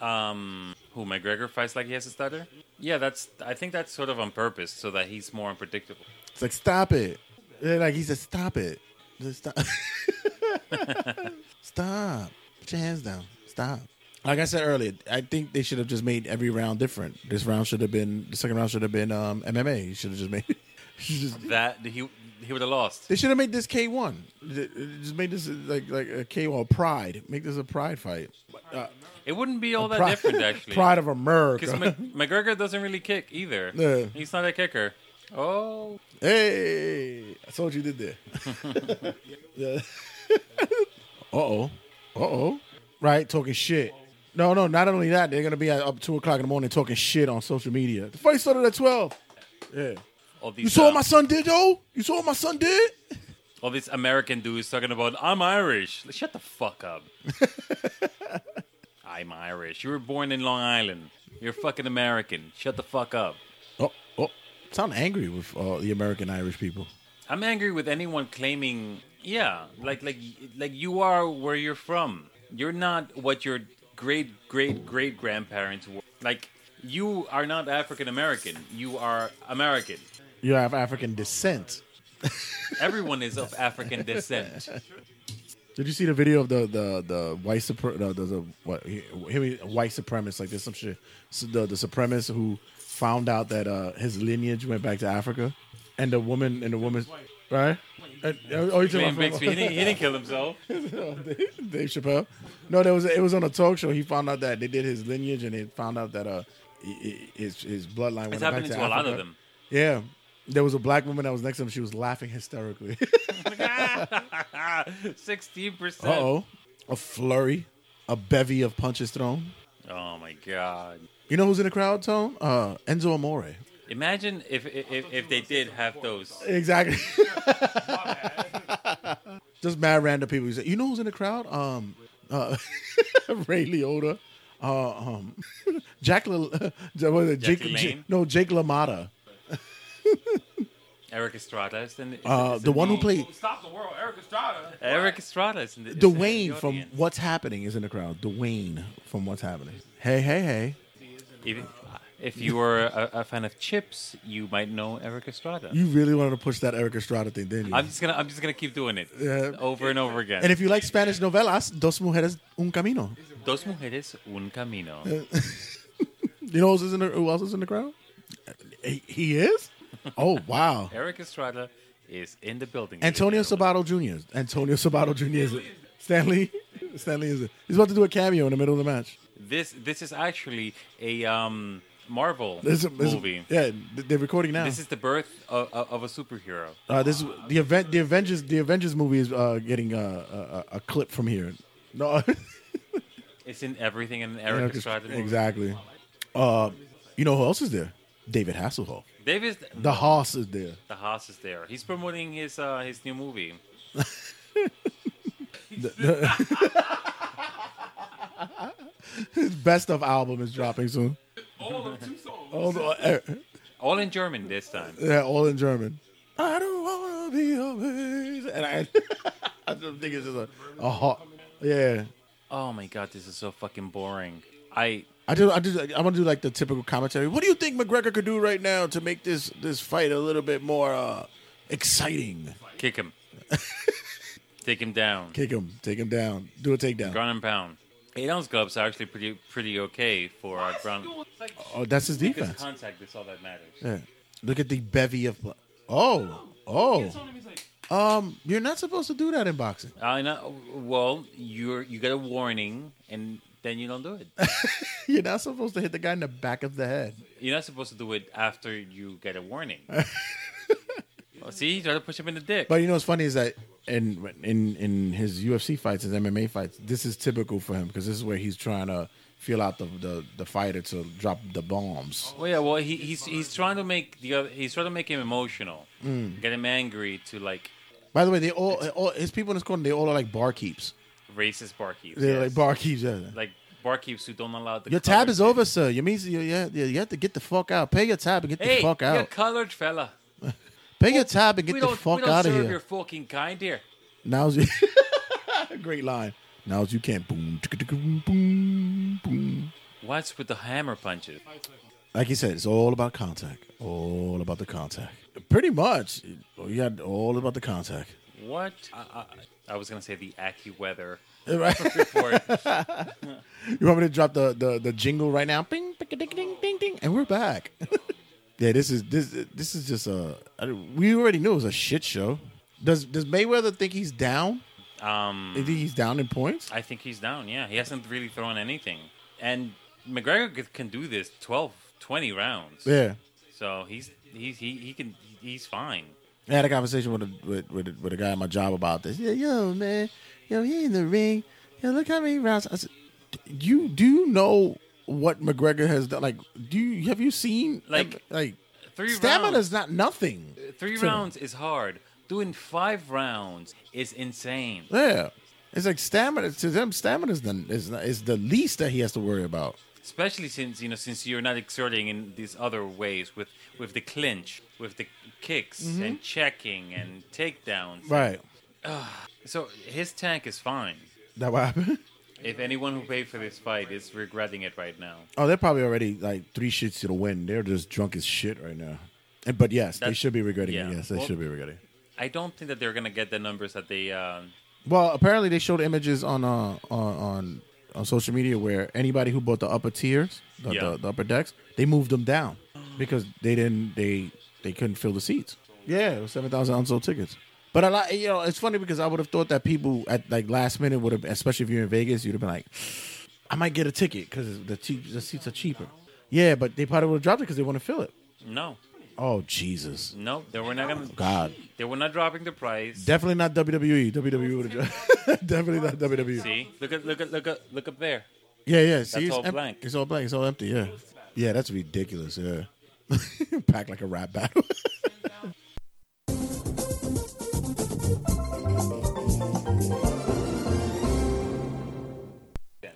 Speaker 13: um, who McGregor fights like he has a stutter? Yeah, that's. I think that's sort of on purpose so that he's more unpredictable.
Speaker 7: It's like stop it. Yeah, like he said, stop it. Just stop. <laughs> stop. Put your hands down. Stop. Like I said earlier, I think they should have just made every round different. This round should have been the second round should have been um, MMA. You should have just made. <laughs> just,
Speaker 13: That he he would have lost.
Speaker 7: they should have made this K one. Just made this like like a K one Pride. Make this a Pride fight. Uh,
Speaker 13: It wouldn't be all that
Speaker 7: Pride-
Speaker 13: different <laughs> actually.
Speaker 7: Pride of America.
Speaker 13: Because McGregor doesn't really kick either.
Speaker 7: Yeah.
Speaker 13: He's not a kicker. Oh,
Speaker 7: Hey, I saw what you did there. <laughs> yeah. <laughs> uh oh. Uh oh. Right, talking shit. No, no, not only that, they're gonna be at up two o'clock in the morning talking shit on social media. The fight started at twelve. Yeah.
Speaker 13: all these
Speaker 7: You saw
Speaker 13: uh,
Speaker 7: what my son did, though? You saw what my son did?
Speaker 13: all these American dudes talking about I'm Irish. Shut the fuck up. I'm Irish. You were born in Long Island. You're fucking American. Shut the fuck up.
Speaker 7: Oh, oh. Sound angry with uh, the American Irish people.
Speaker 13: I'm angry with anyone claiming, yeah, like like like you are where you're from. You're not what your great great great grandparents were. Like you are not African American. You are American.
Speaker 7: You have African descent. <laughs>
Speaker 13: Everyone is of African descent.
Speaker 7: Did you see the video of the the the white supre- the, the, the what he, he, white supremacist like this some shit so the the supremacist who found out that uh, his lineage went back to Africa and the woman and the woman, right? And, oh, you talking about
Speaker 13: he didn't, he didn't kill himself. <laughs>
Speaker 7: Dave Chappelle. No, there was it was on a talk show. He found out that they did his lineage, and they found out that uh his his bloodline went
Speaker 13: It's
Speaker 7: back
Speaker 13: happening
Speaker 7: to
Speaker 13: to a lot
Speaker 7: Africa.
Speaker 13: of them.
Speaker 7: Yeah, there was a black woman that was next to him. She was laughing hysterically. <laughs>
Speaker 13: Sixteen
Speaker 7: uh
Speaker 13: percent.
Speaker 7: oh, a flurry, a bevy of punches thrown.
Speaker 13: Oh my god!
Speaker 7: You know who's in the crowd, Tone? Uh, Enzo Amore.
Speaker 13: Imagine if if if they did have those.
Speaker 7: Exactly. <laughs> Just mad random people. You say, you know who's in the crowd? Um, uh, <laughs> Ray Liotta. Uh, um, Jack. La- what is it? Jake, J- no, Jake LaMotta. <laughs>
Speaker 13: Erik Estrada is in the, is
Speaker 7: Uh,
Speaker 13: is
Speaker 7: the
Speaker 13: in
Speaker 7: one who played
Speaker 5: Stop the world, Erik Estrada.
Speaker 13: Erik Estrada is in the, is in the
Speaker 7: Dwayne from. What's Happening is in the crowd. Dwayne from What's Happening. Hey, hey, hey.
Speaker 13: Even if you were a, a fan of Chips, you might know Erik Estrada.
Speaker 7: You really wanted to push that Erik Estrada thing, didn't you?
Speaker 13: I'm just gonna I'm just gonna keep doing it
Speaker 7: Yeah.
Speaker 13: over and over again.
Speaker 7: and if you like Spanish novelas, Dos Mujeres Un Camino.
Speaker 13: Dos mujeres, un camino. <laughs>
Speaker 7: You know who's in the, who else is in the crowd? He, he is? <laughs> Oh, wow.
Speaker 13: Erik Estrada is in the building.
Speaker 7: Antonio Sabato Jr. Antonio Sabato Jr. is it. Stan Lee. Stanley is it. He's about to do a cameo in the middle of the match.
Speaker 13: This this is actually a um, Marvel
Speaker 7: This is, this is-
Speaker 13: movie.
Speaker 7: yeah, they're recording now.
Speaker 13: This is the birth of, of, of a superhero.
Speaker 7: Uh, this is the event. The Avengers. The Avengers movie is uh, getting uh, a, a, a clip from here. No, <laughs>
Speaker 13: It's in everything in
Speaker 7: Erik
Speaker 13: Estrada movie.
Speaker 7: exactly. Uh, you know who else is there? David Hasselhoff.
Speaker 13: David
Speaker 7: The Hoff is there.
Speaker 13: the Hoff is there. He's promoting his uh, his new movie.
Speaker 7: The- <laughs> the- His best of album is dropping soon.
Speaker 5: All of two songs.
Speaker 7: All, the- uh,
Speaker 13: All in German this time.
Speaker 7: yeah, all in German. I don't wanna be amazing. And I, <laughs> I just think it's just a, a hot. Yeah.
Speaker 13: Oh my god, this is so fucking boring. I
Speaker 7: I do. I do. I want to do like the typical commentary. What do you think McGregor could do right now to make this this fight a little bit more uh, exciting?
Speaker 13: kick him. <laughs> Take him down.
Speaker 7: Kick him, take him down, do a takedown.
Speaker 13: Ground and pound. Eight ounce gloves are actually pretty pretty okay for our ground.
Speaker 7: Oh, that's his
Speaker 13: Because
Speaker 7: defense.
Speaker 13: contact is all that matters.
Speaker 7: Yeah. Look at the bevy of. blo- Oh, oh. Um, you're not supposed to do that in boxing.
Speaker 13: I know. Well, you're you get a warning, and then you don't do it. <laughs>
Speaker 7: You're not supposed to hit the guy in the back of the head.
Speaker 13: You're not supposed to do it after you get a warning. <laughs> well, see, you try to push him in the dick.
Speaker 7: But you know what's funny is that in in in his UFC fights, his MMA fights, this is typical for him because this is where he's trying to feel out the, the the fighter to drop the bombs.
Speaker 13: Well, yeah. Well, he, he's he's trying to make the other, he's trying to make him emotional,
Speaker 7: Mm.
Speaker 13: get him angry to like
Speaker 7: By the way, they all, all his people in his corner, they all are like barkeeps.
Speaker 13: Racist barkeeps.
Speaker 7: They're
Speaker 13: yes.
Speaker 7: like barkeeps. Yeah.
Speaker 13: like barkeeps who don't allow the
Speaker 7: Your tab is over, sir. You mean you, yeah, yeah, you have to get the fuck out. Pay your tab and get
Speaker 13: Hey,
Speaker 7: the fuck
Speaker 13: you're
Speaker 7: out.
Speaker 13: colored fella. <laughs>
Speaker 7: Pay your oh, tab and get the fuck out of here.
Speaker 13: your fucking kind here.
Speaker 7: Now's you. <laughs> Great line. Now's you can't. Boom, boom, boom, boom.
Speaker 13: What's with the hammer punches?
Speaker 7: Like you said, it's all about contact. All about the contact. Pretty much. You got all about the contact.
Speaker 13: What? I, I, I was gonna say the AccuWeather <laughs>
Speaker 7: Right.
Speaker 13: report. <laughs>
Speaker 7: You want me to drop the, the, the jingle right now? Bing, bing, ding, ding, ding, ding, and we're back. <laughs> yeah, this is this this is just a. I- We already knew it was a shit show. Does does Mayweather think he's down?
Speaker 13: Um,
Speaker 7: think he's down in points?
Speaker 13: I think he's down. Yeah, he hasn't really thrown anything, and McGregor can do this 12, 20 rounds.
Speaker 7: Yeah.
Speaker 13: So he's he's he, he can he's fine.
Speaker 7: I had a conversation with a with with a, with a guy at my job about this. Yeah, yo, man, yo, he in the ring. Yo, look how many rounds. I said, you do you know what McGregor has done? Like, do you have you seen
Speaker 13: Like,
Speaker 7: like
Speaker 13: Three
Speaker 7: stamina is not nothing.
Speaker 13: Uh, three
Speaker 7: to them.
Speaker 13: rounds is hard. Doing five rounds is insane.
Speaker 7: Yeah, it's like stamina to them. Stamina is the is, is the least that he has to worry about.
Speaker 13: Especially since you know since you're not exerting in these other ways with with the clinch, with the kicks
Speaker 7: Mhm.
Speaker 13: and checking and takedowns.
Speaker 7: Right. <sighs>
Speaker 13: So his tank is fine.
Speaker 7: That what happened?
Speaker 13: If anyone who paid for this fight is regretting it right now,
Speaker 7: Oh, they're probably already like three shits to the win. They're just drunk as shit right now. And, but yes, they should be regretting
Speaker 13: yeah.
Speaker 7: it. Yes, they
Speaker 13: Well-
Speaker 7: should be regretting.
Speaker 13: I don't think that they're gonna get the numbers that they. Uh,
Speaker 7: Well, apparently they showed images on uh on on, on social media where anybody who bought the upper tiers, the,
Speaker 13: Yeah.
Speaker 7: the, the upper decks, they moved them down because they didn't they they couldn't fill the seats. Yeah, it was seven thousand unsold tickets. But a lot, you know, it's funny because I would have thought that people at like last minute would have, especially if you're in Vegas, you'd have been like, I might get a ticket because the cheap, the seats are cheaper. Yeah, but they probably would have dropped it because they want to fill it.
Speaker 13: No,
Speaker 7: Oh Jesus,
Speaker 13: no, they were not gonna.
Speaker 7: God,
Speaker 13: They were not dropping the price.
Speaker 7: definitely not WWE. WWE would have <laughs> definitely not WWE.
Speaker 13: See, look at look at look at look up there.
Speaker 7: Yeah, yeah.
Speaker 13: That's
Speaker 7: See, it's
Speaker 13: all
Speaker 7: em-
Speaker 13: blank.
Speaker 7: It's all blank. It's all empty. Yeah, yeah. That's ridiculous. Yeah, <laughs> packed like a rap battle. <laughs>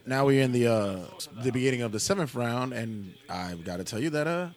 Speaker 7: now we're in the uh the beginning of the seventh round, and I've got to tell you that uh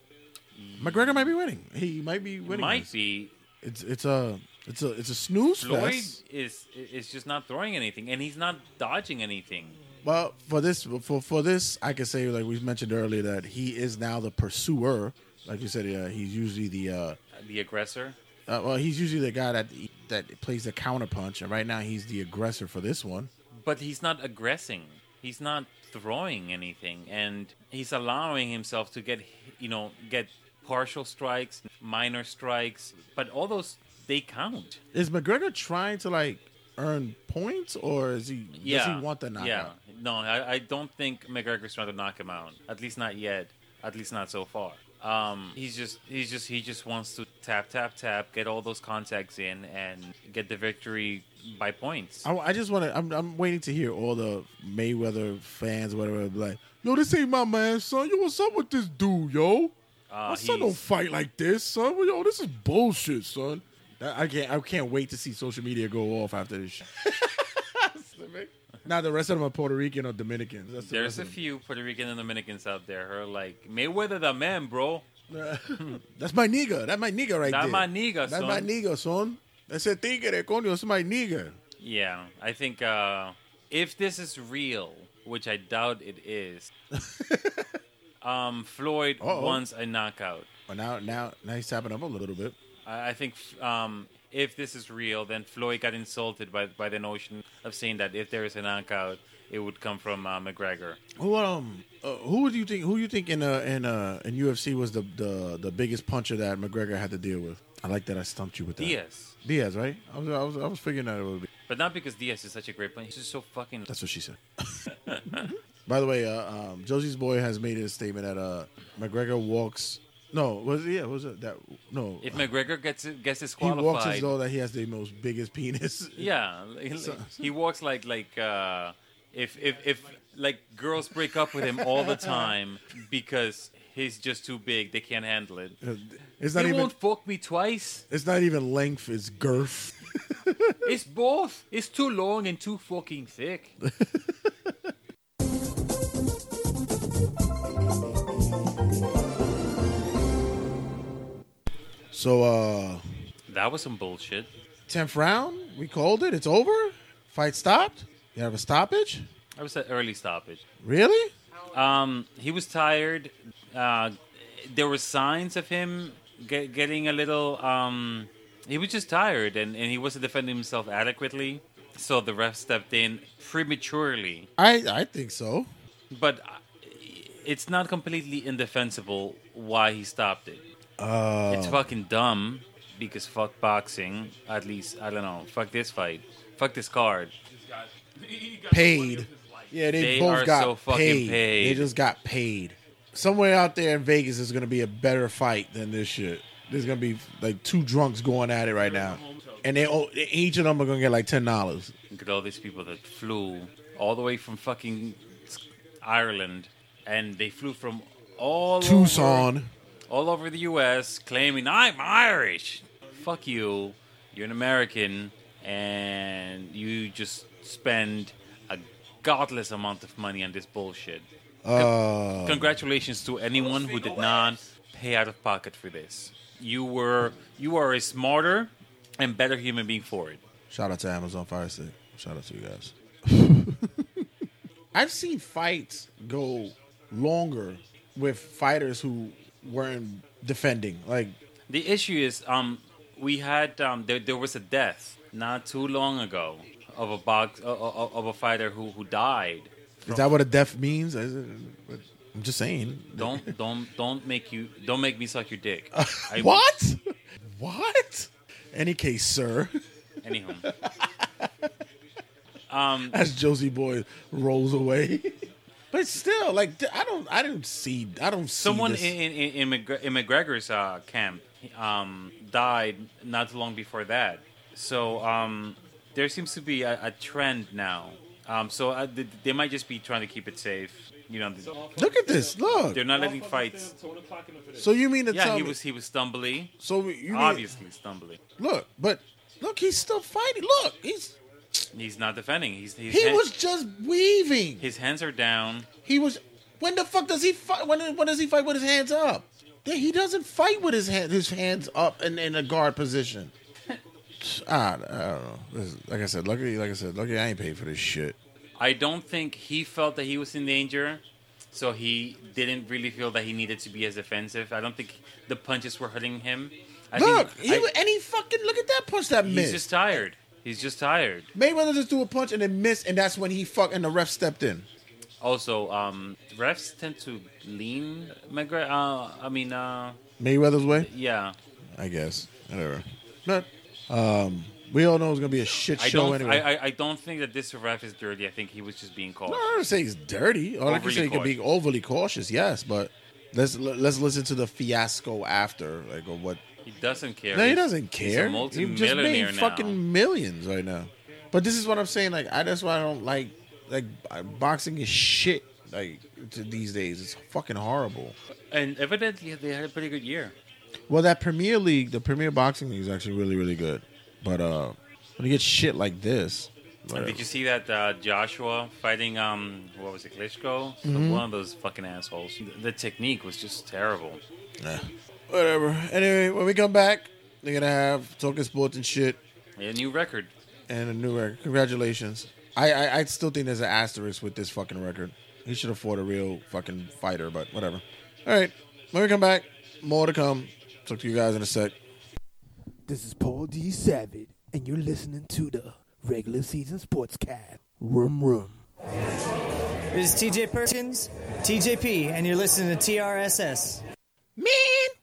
Speaker 7: McGregor might be winning. He might be winning.
Speaker 13: Might
Speaker 7: this.
Speaker 13: be.
Speaker 7: It's it's a it's a it's a snooze
Speaker 13: Floyd
Speaker 7: fest.
Speaker 13: is is just not throwing anything, and he's not dodging anything.
Speaker 7: Well, for this for for this, I can say like we mentioned earlier that he is now the pursuer. Like you said, uh, he's usually the uh,
Speaker 13: The aggressor.
Speaker 7: uh, well, he's usually the guy that that plays the counterpunch, and right now he's the aggressor for this one.
Speaker 13: But he's not aggressing. He's not throwing anything, and he's allowing himself to get, you know, get partial strikes, minor strikes. But all those they count.
Speaker 7: Is McGregor trying to like earn points, or is he
Speaker 13: Yeah.
Speaker 7: does he want the knockout?
Speaker 13: Yeah. No, I, I don't think McGregor's trying to knock him out. At least not yet. At least not so far. Um, he's just he's just he just wants to tap tap tap, get all those contacts in, and get the victory by points.
Speaker 7: I, I just want to. I'm, I'm waiting to hear all the Mayweather fans, whatever, be like, "Yo, this ain't my man, son. Yo, what's up with this dude, yo?
Speaker 13: Uh,
Speaker 7: my son don't fight like this, son. Yo, this is bullshit, son. That- I can't. I can't wait to see social media go off after this. shit. <laughs> now the rest of them are Puerto Rican or Dominicans. That's the
Speaker 13: There's
Speaker 7: rest
Speaker 13: a
Speaker 7: of
Speaker 13: few Puerto Rican and Dominicans out there who are like Mayweather the man, bro. <laughs>
Speaker 7: That's my nigga. That's my nigga right
Speaker 13: That's
Speaker 7: there.
Speaker 13: my nigga,
Speaker 7: That's my nigga, son. That's a tigre, coño. That's my nigga.
Speaker 13: Yeah, I think uh, if this is real, which I doubt it is, <laughs> um, Floyd
Speaker 7: Uh-oh.
Speaker 13: wants a knockout.
Speaker 7: But now, now, now he's tapping up a little bit.
Speaker 13: I, I think um, if this is real, then Floyd got insulted by by the notion of saying that if there is a knockout, it would come from uh, McGregor.
Speaker 7: Who um uh, who do you think who you think in uh in uh in UFC was the the the biggest puncher that McGregor had to deal with? I like that I stumped you with that.
Speaker 13: Diaz.
Speaker 7: Diaz, right? I was I was I was figuring that it would be.
Speaker 13: But not because Diaz is such a great player. He's just so fucking.
Speaker 7: That's what she said. <laughs> <laughs> By the way, uh, um, Josie's boy has made a statement that uh McGregor walks. No, was it, yeah, was it that? No,
Speaker 13: If McGregor gets gets
Speaker 7: he walks as though that he has the most biggest penis.
Speaker 13: Yeah, he, <laughs>
Speaker 7: So-
Speaker 13: he walks like like uh, if if if like girls break up with him all the <laughs> time because he's just too big, they can't handle it.
Speaker 7: It's not
Speaker 13: he
Speaker 7: even.
Speaker 13: won't fuck me twice.
Speaker 7: It's not even length. It's girth.
Speaker 13: It's both. It's too long and too fucking thick. <laughs>
Speaker 7: So uh
Speaker 13: That was some bullshit.
Speaker 7: tenth round, we called it. It's over. Fight stopped. You have a stoppage.
Speaker 13: I was at early stoppage.
Speaker 7: Really?
Speaker 13: Um, he was tired. Uh, there were signs of him get, getting a little. Um, he was just tired, and, and he wasn't defending himself adequately. So the ref stepped in prematurely.
Speaker 7: I I think so.
Speaker 13: But uh, it's not completely indefensible why he stopped it.
Speaker 7: Uh,
Speaker 13: It's fucking dumb because fuck boxing. At least I don't know. Fuck this fight. Fuck this card.
Speaker 7: paid. Yeah, they,
Speaker 13: They
Speaker 7: both
Speaker 13: are
Speaker 7: got
Speaker 13: so fucking
Speaker 7: paid.
Speaker 13: paid.
Speaker 7: They just got paid. Somewhere out there in Vegas is going to be a better fight than this shit. There's going to be like two drunks going at it right now, and they each of them are going to get like ten dollars.
Speaker 13: Look at all these people that flew all the way from fucking Ireland, and they flew from all
Speaker 7: Tucson.
Speaker 13: over, all over the U.S. claiming I'm Irish. Fuck you. You're an American, and you just spend a godless amount of money on this bullshit.
Speaker 7: Uh,
Speaker 13: Congratulations to anyone who did not pay out of pocket for this. You were you are a smarter and better human being for it.
Speaker 7: Shout out to Amazon Fire Stick. Shout out to you guys. <laughs> I've seen fights go longer with fighters who weren't defending. Like
Speaker 13: The issue is, um, we had um, there, there was a death not too long ago of a box of, of a fighter who who died.
Speaker 7: Is that what a death means? Is it- I'm just saying.
Speaker 13: Don't don't don't make you don't make me suck your dick. <laughs> I-
Speaker 7: what? What? Any case, sir.
Speaker 13: Anyhow. <laughs> um,
Speaker 7: As Josie Boy rolls away. But still, like I don't, I didn't see, I don't see
Speaker 13: someone
Speaker 7: this.
Speaker 13: in in, in, McGre- in McGregor's uh, camp um, died not too long before that. So um, there seems to be a, a trend now. Um, so uh, they, they might just be trying to keep it safe. You know,
Speaker 7: Look at this. Look.
Speaker 13: they're not letting fights.
Speaker 7: So you mean to
Speaker 13: yeah,
Speaker 7: tell
Speaker 13: he
Speaker 7: me?
Speaker 13: was he was stumbly.
Speaker 7: So you mean-
Speaker 13: obviously stumbly.
Speaker 7: Look, but look, he's still fighting. Look, he's
Speaker 13: He's not defending. He's, he's
Speaker 7: he was just weaving.
Speaker 13: His hands are down.
Speaker 7: He was. When the fuck does he fight? When when does he fight with his hands up? He doesn't fight with his hand, his hands up and in a guard position. <laughs> Ah, I don't know. Is- like I said, luckily, like I said, luckily I ain't paid for this shit.
Speaker 13: I don't think he felt that he was in danger, so he didn't really feel that he needed to be as offensive. I don't think the punches were hurting him. I
Speaker 7: look,
Speaker 13: think,
Speaker 7: he,
Speaker 13: I-
Speaker 7: and he fucking look at that punch that
Speaker 13: he's
Speaker 7: missed.
Speaker 13: just tired. He's just tired.
Speaker 7: Mayweather just threw a punch and then missed, and that's when he fuck and the ref stepped in.
Speaker 13: Also, um, refs tend to lean McGregor. Uh, I mean, uh,
Speaker 7: Mayweather's way,
Speaker 13: yeah.
Speaker 7: I guess. Whatever. But um, we all know it's gonna be a shit
Speaker 13: I
Speaker 7: show
Speaker 13: don't.
Speaker 7: anyway.
Speaker 13: I, I, I don't think that this ref is dirty. I think he was just being cautious.
Speaker 7: No, I don't say he's dirty. All I can
Speaker 13: Overly
Speaker 7: say he can be overly cautious. Yes, but let's let's listen to the fiasco after, like or what.
Speaker 13: He doesn't care.
Speaker 7: No, he
Speaker 13: He's-
Speaker 7: doesn't care.
Speaker 13: he's a
Speaker 7: He just
Speaker 13: multi-millionaire
Speaker 7: made
Speaker 13: now.
Speaker 7: fucking millions right now. But this is what I'm saying. Like, I that's why I don't like like boxing is shit. Like to these days, it's fucking horrible.
Speaker 13: And evidently, they had a pretty good year.
Speaker 7: Well, that Premier League, the Premier Boxing League, is actually really really good. But uh, when you get shit like this,
Speaker 13: And. Did you see that uh, Joshua fighting um what was it Klitschko?
Speaker 7: Mhm.
Speaker 13: One of those fucking assholes. The technique was just terrible.
Speaker 7: Yeah. Whatever. Anyway, when we come back, they're gonna have talking sports and shit.
Speaker 13: A new record.
Speaker 7: and a new record. Congratulations. I, I I still think there's an asterisk with this fucking record. He should afford a real fucking fighter, but whatever. All right, when we come back, more to come. Talk to you guys in a sec.
Speaker 5: This is Paul D. Savage, and you're listening to the regular season Sports sportscast. Room, room.
Speaker 14: This is TJ Perkins, TJP, and you're listening to TRSS.
Speaker 7: Man,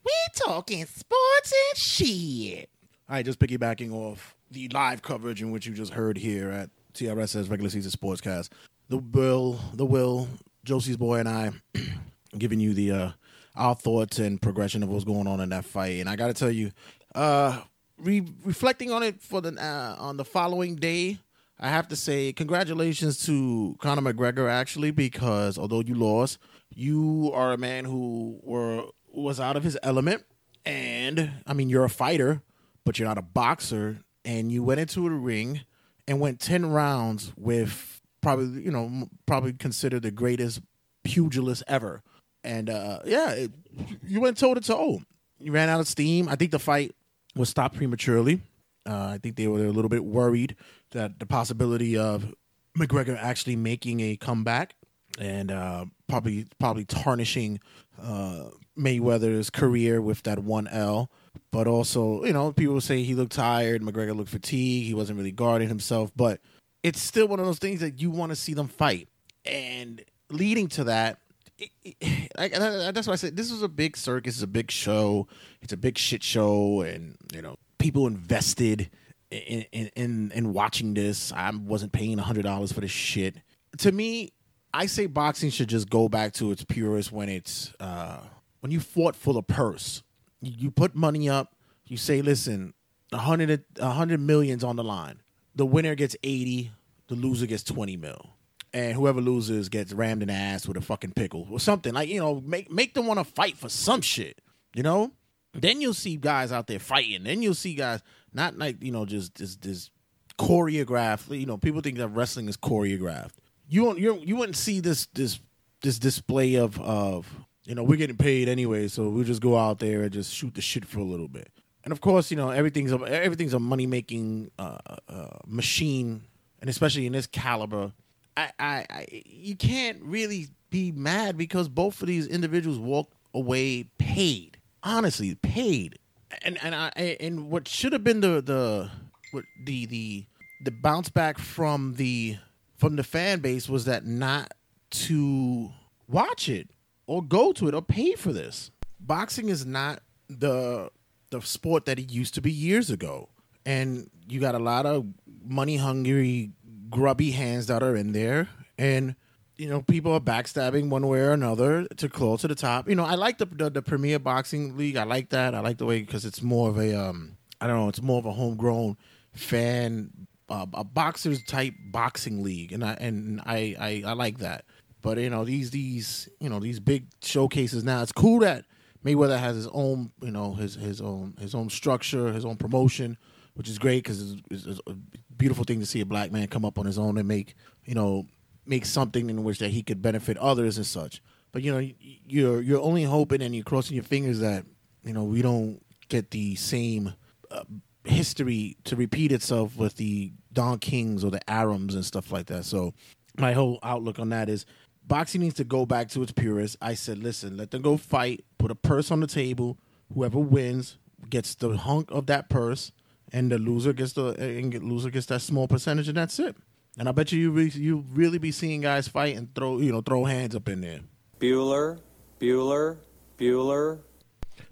Speaker 7: we talking sports and shit. All right, just piggybacking off the live coverage in which you just heard here at TRS's regular season sportscast. The Will, the Will, Josie's boy, and I <clears throat> giving you the uh, our thoughts and progression of what's going on in that fight. And I got to tell you, uh, re- reflecting on it for the uh, on the following day, I have to say congratulations to Conor McGregor actually because although you lost, you are a man who were was out of his element, and I mean you're a fighter, but you're not a boxer, and you went into the ring and went ten rounds with probably you know probably considered the greatest pugilist ever, and uh, yeah, it, you went toe to toe. You ran out of steam. I think the fight was stopped prematurely. Uh, I think they were a little bit worried that the possibility of McGregor actually making a comeback and uh, probably probably tarnishing uh, Mayweather's career with that one L. But also, you know, people say he looked tired. McGregor looked fatigued. He wasn't really guarding himself. But it's still one of those things that you want to see them fight. And leading to that, it- it- <sighs> like, uh, that's why I said this was a big circus. It's a big show. It's a big shit show, and you know people invested in in in, in watching this. I wasn't paying hundred dollars for this shit. To me, I say boxing should just go back to its purest when it's uh, when you fought for the purse. You, put money up. You say, listen, a hundred a hundred millions on the line. The winner gets eighty. The loser gets twenty mil and whoever loses gets rammed in the ass with a fucking pickle or something like you know make make them want to fight for some shit you know then you'll see guys out there fighting then you'll see guys not like you know just this this choreographed you know people think that wrestling is choreographed you won't you you wouldn't see this this this display of of you know we're getting paid anyway so we'll just go out there and just shoot the shit for a little bit and of course you know everything's a, everything's a money making uh, uh, machine and especially in this caliber I, I, I you can't really be mad because both of these individuals walked away paid. Honestly, paid. And and I and what should have been the the the the the bounce back from the from the fan base was that not to watch it or go to it or pay for this. Boxing is not the the sport that it used to be years ago. And you got a lot of money hungry, grubby hands that are in there, and you know people are backstabbing one way or another to close to the top. You know, I like the the, the Premier Boxing League. I like that. I like the way because it's more of a um, I don't know, it's more of a homegrown fan, uh, a boxers type boxing league, and I and I, I I like that. But you know these these you know these big showcases now. It's cool that Mayweather has his own you know his his own his own structure, his own promotion, which is great because it's, it's, a beautiful thing to see a black man come up on his own and make you know make something in which that he could benefit others and such. But you know you're you're only hoping and you're crossing your fingers that you know we don't get the same uh, history to repeat itself with the Don Kings or the Arums and stuff like that. So my whole outlook on that is boxing needs to go back to its purest. I said, listen, let them go fight, put a purse on the table. Whoever wins gets the hunk of that purse, and the loser gets the and loser gets that small percentage, and that's it. And I bet you you re, you really be seeing guys fight and throw you know throw hands up in there.
Speaker 15: Bueller, Bueller, Bueller.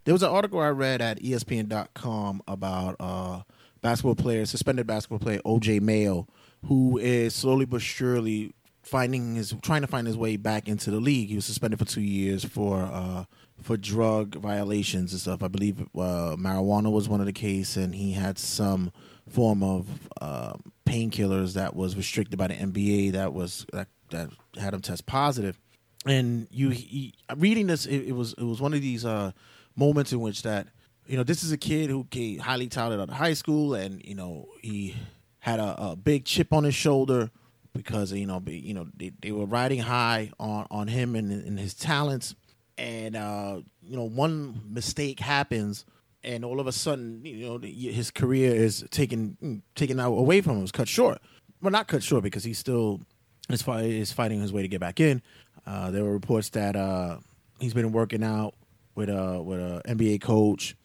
Speaker 7: There was an article I read at ESPN.com about uh, basketball player, suspended basketball player OJ Mayo, who is slowly but surely finding his trying to find his way back into the league. He was suspended for two years for uh, for drug violations and stuff. I believe uh, marijuana was one of the case, and he had some form of uh, painkillers that was restricted by the NBA that was that, that had him test positive. And you he, reading this, it, it was it was one of these uh, moments in which that you know this is a kid who came highly touted out of high school, and you know he had a, a big chip on his shoulder because you know you know they, they were riding high on on him and, and his talents, and uh, you know one mistake happens. And all of a sudden, you know, his career is taken taken out away from him. It's cut short. Well, not cut short because he's still is, fi- is fighting his way to get back in. Uh, there were reports that uh, he's been working out with a with a NBA coach,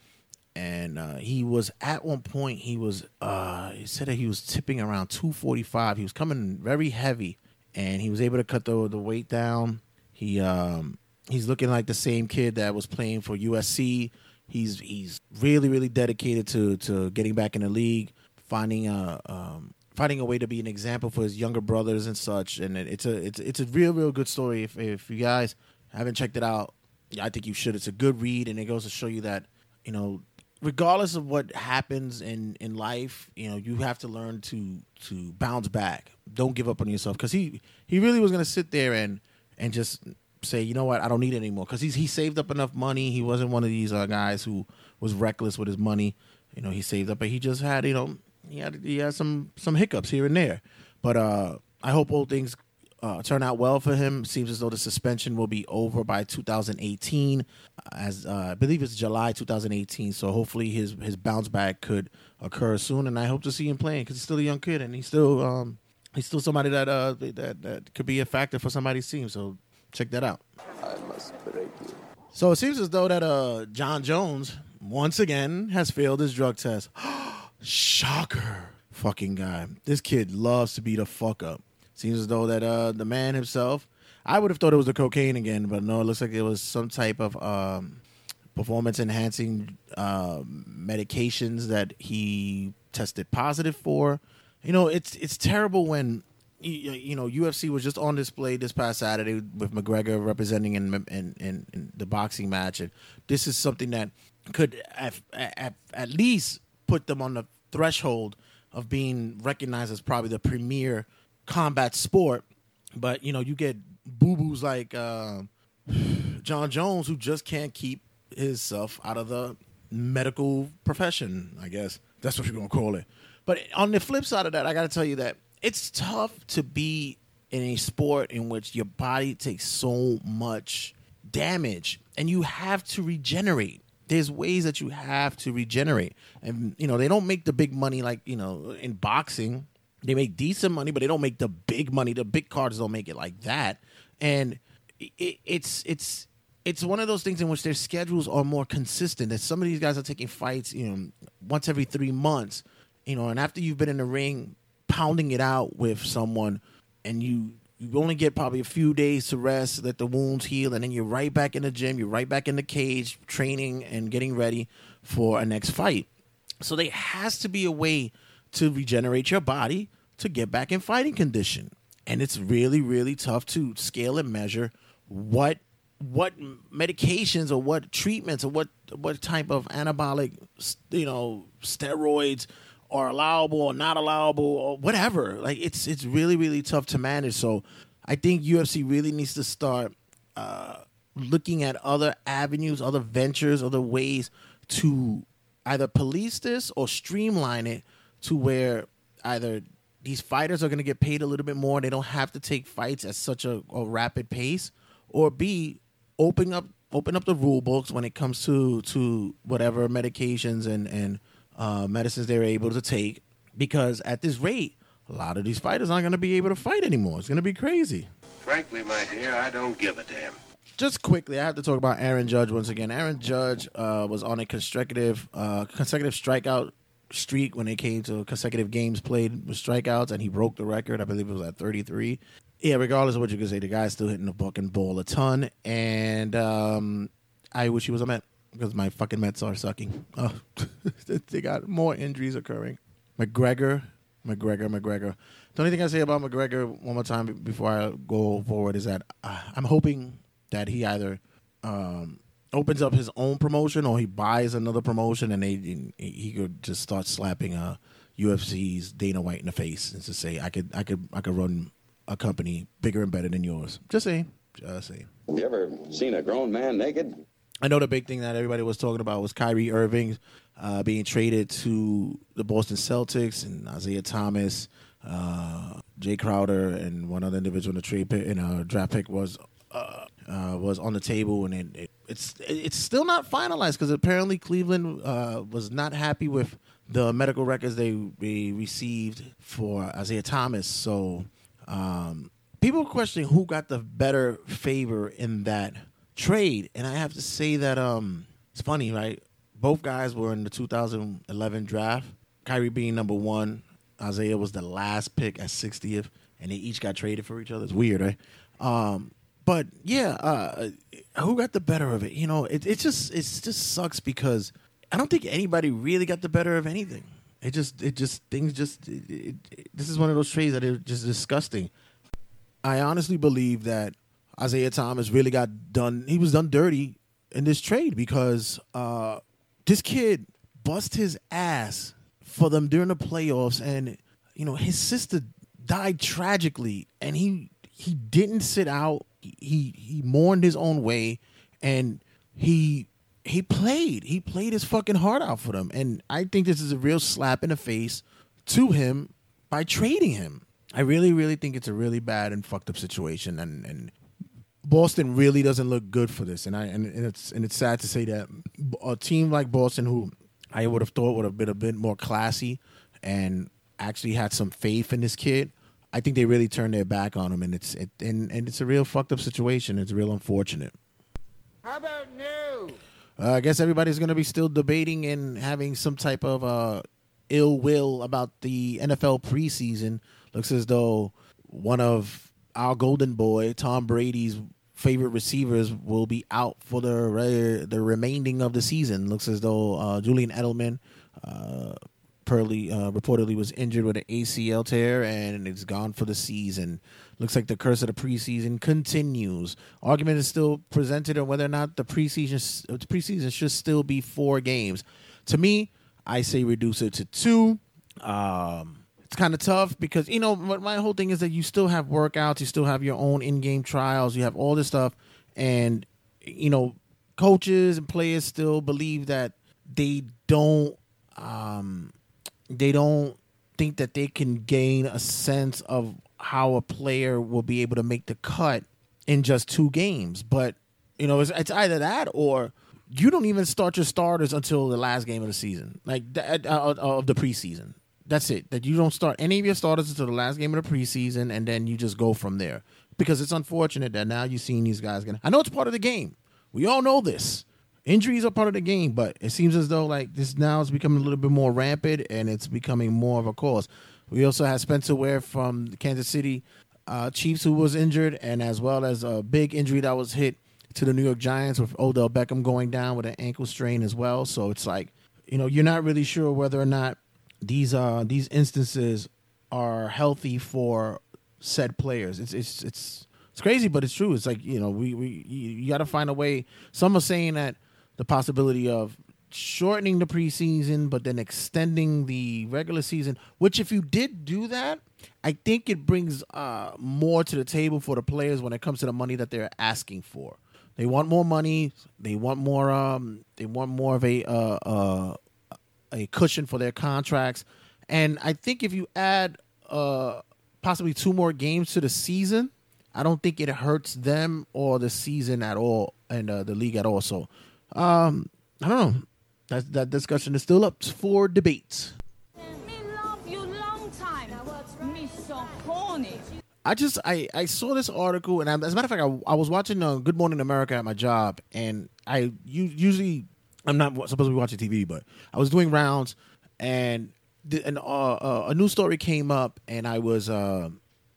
Speaker 7: and uh, he was at one point he was uh, he said that he was tipping around two forty five. He was coming very heavy, and he was able to cut the the weight down. He um, he's looking like the same kid that was playing for USC. He's he's really really dedicated to to getting back in the league, finding a um, finding a way to be an example for his younger brothers and such. And it, it's a it's it's a real real good story. If if you guys haven't checked it out, I think you should. It's a good read, and it goes to show you that you know, regardless of what happens in in life, you know, you have to learn to to bounce back. Don't give up on yourself because he he really was gonna sit there and and just say, you know what, I don't need it anymore because he's he saved up enough money. He wasn't one of these uh, guys who was reckless with his money. You know, he saved up, but he just had you know he had he had some some hiccups here and there. But uh, I hope all things uh, turn out well for him. Seems as though the suspension will be over by 2018, as uh, I believe it's July 2018. So hopefully his his bounce back could occur soon, and I hope to see him playing because he's still a young kid and he's still um, he's still somebody that uh that that could be a factor for somebody's team. So check that out.
Speaker 4: I must break you.
Speaker 7: So it seems as though that uh Jon Jones once again has failed his drug test. <gasps> Shocker. Fucking guy. This kid loves to beat a fuck up. Seems as though that uh the man himself I would have thought it was the cocaine again, but no, it looks like it was some type of um performance enhancing uh, medications that he tested positive for. You know, it's it's terrible when you, know UFC was just on display this past Saturday with McGregor representing in in, in, in the boxing match, and this is something that could at, at, at least put them on the threshold of being recognized as probably the premier combat sport. But you know, you get boo boos like uh, Jon Jones who just can't keep himself out of the medical profession. I guess that's what you're gonna call it. But on the flip side of that, I got to tell you that it's tough to be in a sport in which your body takes so much damage and you have to regenerate. There's ways that you have to regenerate. And, you know, they don't make the big money like, you know, in boxing. They make decent money, but they don't make the big money. The big cards don't make it like that. And it, it's, it's, it's one of those things in which their schedules are more consistent. That some of these guys are taking fights, you know, once every three months, you know, and after you've been in the ring pounding it out with someone, and you you only get probably a few days to rest, let the wounds heal, and then you're right back in the gym. You're right back in the cage, training and getting ready for a next fight. So there has to be a way to regenerate your body to get back in fighting condition. And it's really, really tough to scale and measure what what medications or what treatments or what what type of anabolic you know steroids are allowable or not allowable or whatever. Like it's it's really really tough to manage. So I think UFC really needs to start uh, looking at other avenues, other ventures, other ways to either police this or streamline it to where either these fighters are going to get paid a little bit more. They don't have to take fights at such a, a rapid pace, or B, open up open up the rule books when it comes to to whatever medications and and uh, medicines they're able to take. Because at this rate, a lot of these fighters aren't going to be able to fight anymore. It's going to be crazy.
Speaker 16: Frankly, my dear, I don't give a damn.
Speaker 7: Just quickly, I have to talk about Aaron Judge once again. Aaron Judge uh, was on a consecutive uh, consecutive strikeout streak when it came to consecutive games played with strikeouts, and he broke the record. I believe it was at 33. Yeah, regardless of what you can say, the guy's still hitting the fucking ball a ton, and um, I wish he was a Met because my fucking Mets are sucking. <laughs> Oh, <laughs> they got more injuries occurring. McGregor, McGregor, McGregor. The only thing I say about McGregor one more time before I go forward is that uh, I'm hoping that he either um, opens up his own promotion or he buys another promotion and they and he could just start slapping uh, UFC's Dana White in the face and just say I could I could I could run a company bigger and better than yours. Just saying, just saying.
Speaker 16: Have you ever seen a grown man naked?
Speaker 7: I know the big thing that everybody was talking about was Kyrie Irving uh, being traded to the Boston Celtics and Isaiah Thomas, uh, Jae Crowder, and one other individual in the trade pick, in a draft pick was uh, uh, was on the table, and it, it, it's it's still not finalized because apparently Cleveland uh, was not happy with the medical records they, received for Isaiah Thomas. So um, people are questioning who got the better favor in that trade, and I have to say that um, it's funny, right? Both guys were in the 2011 draft. Kyrie being number one, Isaiah was the last pick at 60th, and they each got traded for each other. It's weird, right? Um, but yeah, uh, who got the better of it? You know, it it just it just sucks because I don't think anybody really got the better of anything. It just it just things just it, it, it, this is one of those trades that are just disgusting. I honestly believe that Isaiah Thomas really got done. He was done dirty in this trade because uh, this kid bust his ass for them during the playoffs, and you know his sister died tragically, and he he didn't sit out. He he mourned his own way, and he he played. He played his fucking heart out for them, and I think this is a real slap in the face to him by trading him. I really, really think it's a really bad and fucked up situation, and and Boston really doesn't look good for this. And I and, and it's and it's sad to say that a team like Boston, who I would have thought would have been a bit more classy and actually had some faith in this kid, I think they really turned their back on him, and it's it, and and it's a real fucked up situation. It's real unfortunate.
Speaker 16: How about new?
Speaker 7: Uh, I guess everybody's going to be still debating and having some type of uh, ill will about the NFL preseason. Looks as though one of our golden boy, Tom Brady's favorite receivers, will be out for the re- the remaining of the season. Looks as though uh, Julian Edelman, Pearly, uh, reportedly was injured with an ACL tear and it's gone for the season. Looks like the curse of the preseason continues. Argument is still presented on whether or not the preseason the preseason should still be four games. To me, I say reduce it to two. Um, it's kind of tough because you know my whole thing is that you still have workouts, you still have your own in-game trials, you have all this stuff, and you know coaches and players still believe that they don't um, they don't think that they can gain a sense of how a player will be able to make the cut in just two games. But you know, it's, it's either that or you don't even start your starters until the last game of the season, like that, uh, of the preseason. That's it. That you don't start any of your starters until the last game of the preseason, and then you just go from there. Because it's unfortunate that now you're seeing these guys. Gonna, I know it's part of the game. We all know this. Injuries are part of the game, but it seems as though like this now is becoming a little bit more rampant, and it's becoming more of a cause. We also had Spencer Ware from Kansas City uh, Chiefs who was injured, and as well as a big injury that was hit to the New York Giants with Odell Beckham going down with an ankle strain as well. So it's like you know you're not really sure whether or not these uh these instances are healthy for said players. It's it's it's it's crazy, but it's true. It's like you know we we you, you got to find a way. Some are saying that the possibility of shortening the preseason, but then extending the regular season. Which, if you did do that, I think it brings uh, more to the table for the players when it comes to the money that they're asking for. They want more money. They want more. Um, they want more of a uh, uh, a cushion for their contracts. And I think if you add uh, possibly two more games to the season, I don't think it hurts them or the season at all and uh, the league at all. So um, I don't know. That that discussion is still up for debate. I just I, I saw this article and I, as a matter of fact I, I was watching uh, Good Morning America at my job and I u- usually I'm not supposed to be watching TV but I was doing rounds and the, an, uh, uh, a new story came up and I was uh,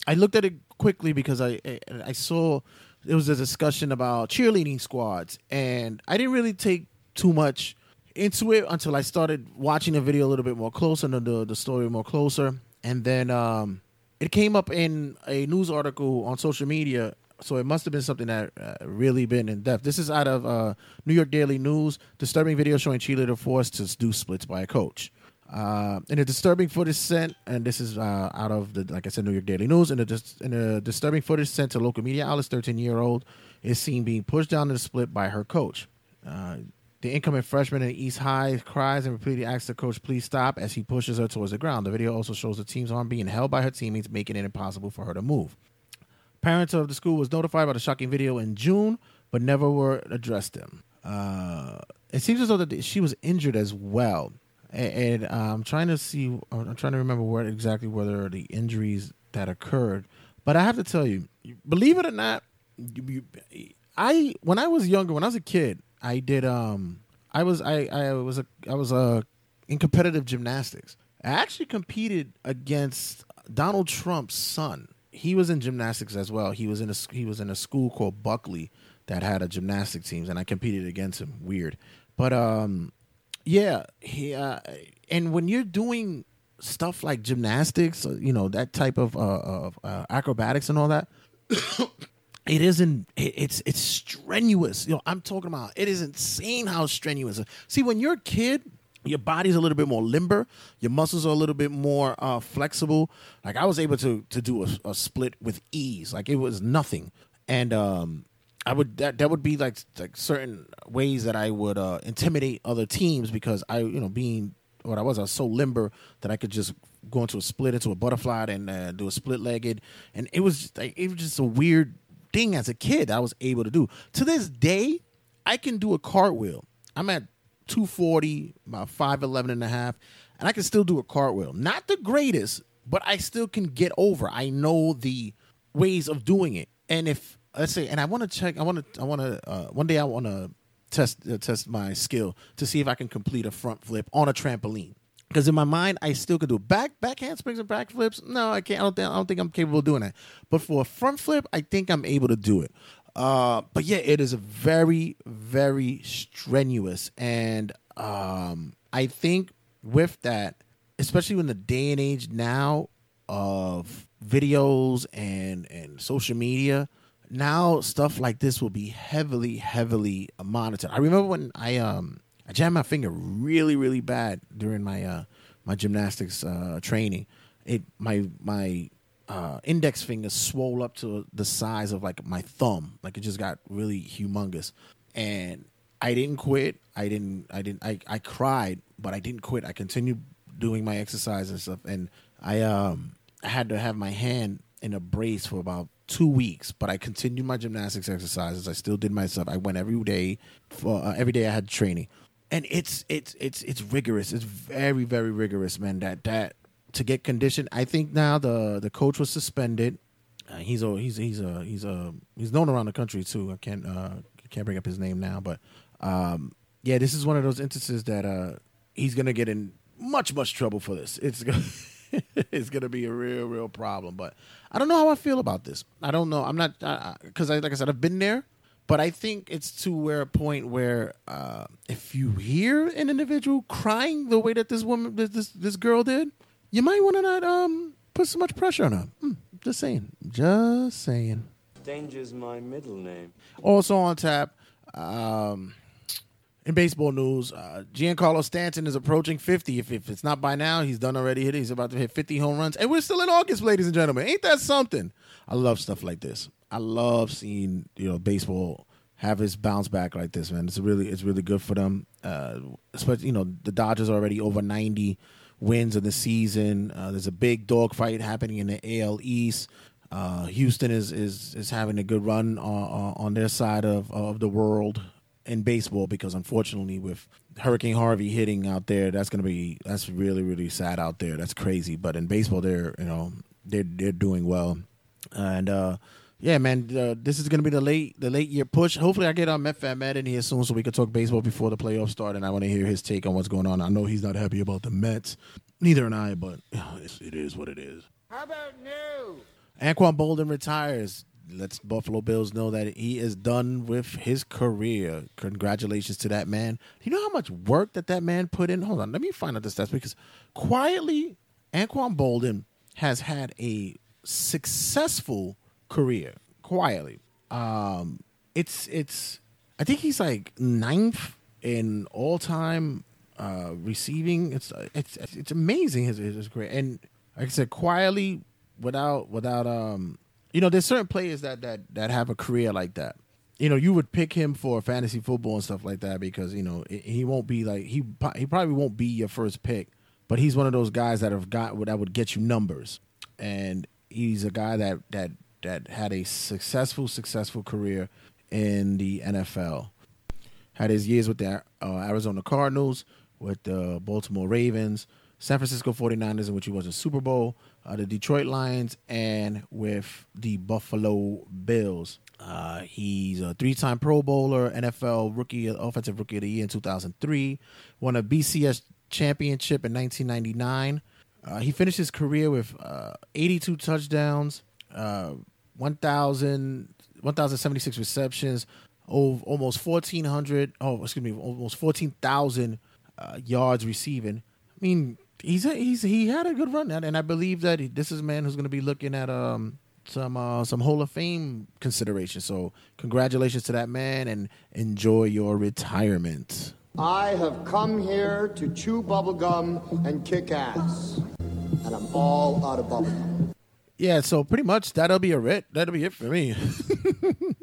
Speaker 7: I looked at it quickly because I, I I saw there was a discussion about cheerleading squads and I didn't really take too much into it until I started watching the video a little bit more closer and the the story more closer. And then um it came up in a news article on social media so it must have been something that uh, really been in depth. This is out of uh, new york daily news disturbing video showing cheerleader forced to do splits by a coach uh, in a disturbing footage sent and this is uh, out of the like i said new york daily news in a, dis- in a disturbing footage sent to local media outlets 13 year old is seen being pushed down to the split by her coach uh, the incoming freshman in East High cries and repeatedly asks the coach, please stop, as he pushes her towards the ground. The video also shows the team's arm being held by her teammates, making it impossible for her to move. Parents of the school was notified about the shocking video in June, but never were addressed them. Uh, it seems as though that she was injured as well. And, and uh, I'm trying to see, I'm trying to remember where exactly whether the injuries that occurred. But I have to tell you, believe it or not, you, you, I when I was younger, when I was a kid, I did um I was I I was a I was uh in competitive gymnastics. I actually competed against Donald Trump's son. He was in gymnastics as well. He was in a he was in a school called Buckley that had a gymnastic teams and I competed against him. Weird. But um yeah, he uh, and when you're doing stuff like gymnastics, uh, you know, that type of uh, of uh, acrobatics and all that, <coughs> it isn't it- it's it's strenuous. You know i'm talking about it is insane how strenuous. See when you're a kid your body's a little bit more limber your muscles are a little bit more uh, flexible. Like i was able to to do a, a split with ease. Like it was nothing. And um i would that that would be like like certain ways that i would uh intimidate other teams because i you know being what I was. I was so limber that I could just go into a split, into a butterfly, and uh, do a split legged, and it was like it was just a weird thing as a kid I was able to do. To this day, I can do a cartwheel. I'm at 240, about 5'11 and a half, and I can still do a cartwheel. Not the greatest, but I still can get over. I know the ways of doing it. And if let's say, and I want to check, I want to, I want to, uh, one day I want to test uh, test my skill to see if I can complete a front flip on a trampoline. Because in my mind, I still could do back back handsprings and back flips. No, I can't. I don't think I don't think I'm capable of doing that. But for a front flip, I think I'm able to do it. Uh, but yeah, it is very very strenuous, and um, I think with that, especially in the day and age now of videos and and social media, now stuff like this will be heavily heavily monitored. I remember when I um I jammed my finger really really bad during my uh my gymnastics uh training. It my my uh index finger swole up to the size of like my thumb. Like it just got really humongous. And I didn't quit. I didn't I didn't I I cried, but I didn't quit. I continued doing my exercise and stuff and I um I had to have my hand in a brace for about two weeks, but I continued my gymnastics exercises. I still did my stuff. I went every day for uh, every day I had training, and it's it's it's it's rigorous. It's very very rigorous, man. That that to get conditioned. I think now the the coach was suspended. Uh, he's a he's he's a he's a he's known around the country too. I can't uh can't bring up his name now, but um yeah, this is one of those instances that uh he's gonna get in much much trouble for this. It's <laughs> <laughs> it's gonna be a real, real problem. But I don't know how I feel about this. I don't know. I'm not because I, like I said, I've been there, but I think it's to where a point where uh, if you hear an individual crying the way that this woman, this this, this girl did, you might want to not um put so much pressure on her. Hmm, just saying. Just saying.
Speaker 15: Danger's my middle name.
Speaker 7: Also on tap, um, in baseball news, uh, Giancarlo Stanton is approaching 50. If, if it's not by now, he's done already hit. He's about to hit 50 home runs. And we're still in August, ladies and gentlemen. Ain't that something? I love stuff like this. I love seeing, you know, baseball have his bounce back like this, man. It's really it's really good for them. Uh, especially, you know, the Dodgers are already over 90 wins in the season. Uh, there's a big dogfight happening in the AL East. Uh, Houston is, is is having a good run on, on their side of of the world in baseball because unfortunately with Hurricane Harvey hitting out there, that's gonna be that's really really sad out there. That's crazy. But in baseball, they're you know they're they're doing well, and uh, yeah, man, uh, this is gonna be the late the late year push. Hopefully, I get on Metfan Matt in here soon so we can talk baseball before the playoffs start. And I want to hear his take on what's going on. I know he's not happy about the Mets, neither am I, but it's, it is what it is.
Speaker 16: How about new?
Speaker 7: Anquan Boldin retires. Let's Buffalo Bills know that he is done with his career. Congratulations to that man. You know how much work that that man put in? Hold on, let me find out the stats because quietly, Anquan Boldin has had a successful career. Quietly, um, it's it's. I think he's like ninth in all time uh, receiving. It's it's it's amazing his his career and like I said, quietly without without um you know there's certain players that that that have a career like that. You know you would pick him for fantasy football and stuff like that because you know he won't be like he he probably won't be your first pick but he's one of those guys that have got that would get you numbers. And he's a guy that that that had a successful successful career in the NFL had his years with the uh, Arizona Cardinals with the Baltimore Ravens San Francisco 49ers in which he was a Super Bowl uh, the Detroit Lions, and with the Buffalo Bills. Uh, he's a three-time Pro Bowler, NFL Rookie, Offensive Rookie of the Year in 2003, won a BCS championship in 1999. Uh, he finished his career with uh, 82 touchdowns, uh, 1,000, 1,076 receptions, over almost 1,400, oh, excuse me, almost 14,000 uh, yards receiving. I mean, he's a, he's he had a good run, and I believe that he, this is a man who's going to be looking at um some uh, some Hall of Fame consideration. So congratulations to that man, and enjoy your retirement.
Speaker 17: I have come here to chew bubblegum and kick ass, and I'm all out of bubblegum.
Speaker 7: Yeah, so pretty much that'll be a it. That'll be it for me. <laughs>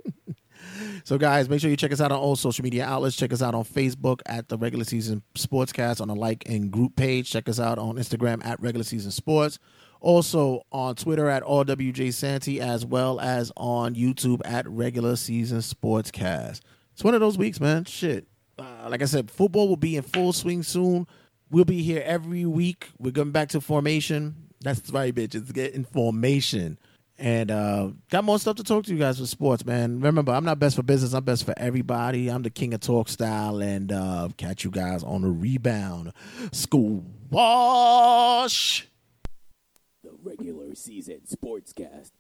Speaker 7: So, guys, make sure you check us out on all social media outlets. Check us out on Facebook at the Regular Season Sportscast on the like and group page. Check us out on Instagram at Regular Season Sports. Also on Twitter at RWJ Santy, as well as on YouTube at Regular Season Sportscast. It's one of those weeks, man. Shit. Uh, like I said, football will be in full swing soon. We'll be here every week. We're going back to formation. That's right, bitch. It's getting formation. And uh, got more stuff to talk to you guys with sports, man. Remember, I'm not best for business. I'm best for everybody. I'm the king of talk style, and uh, catch you guys on the rebound. School wash.
Speaker 6: The regular season sportscast.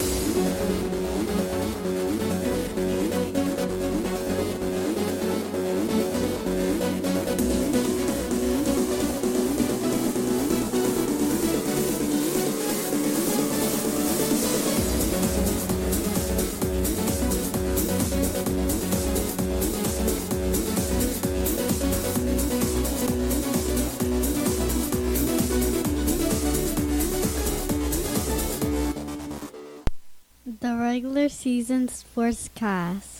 Speaker 8: The regular season sportscast.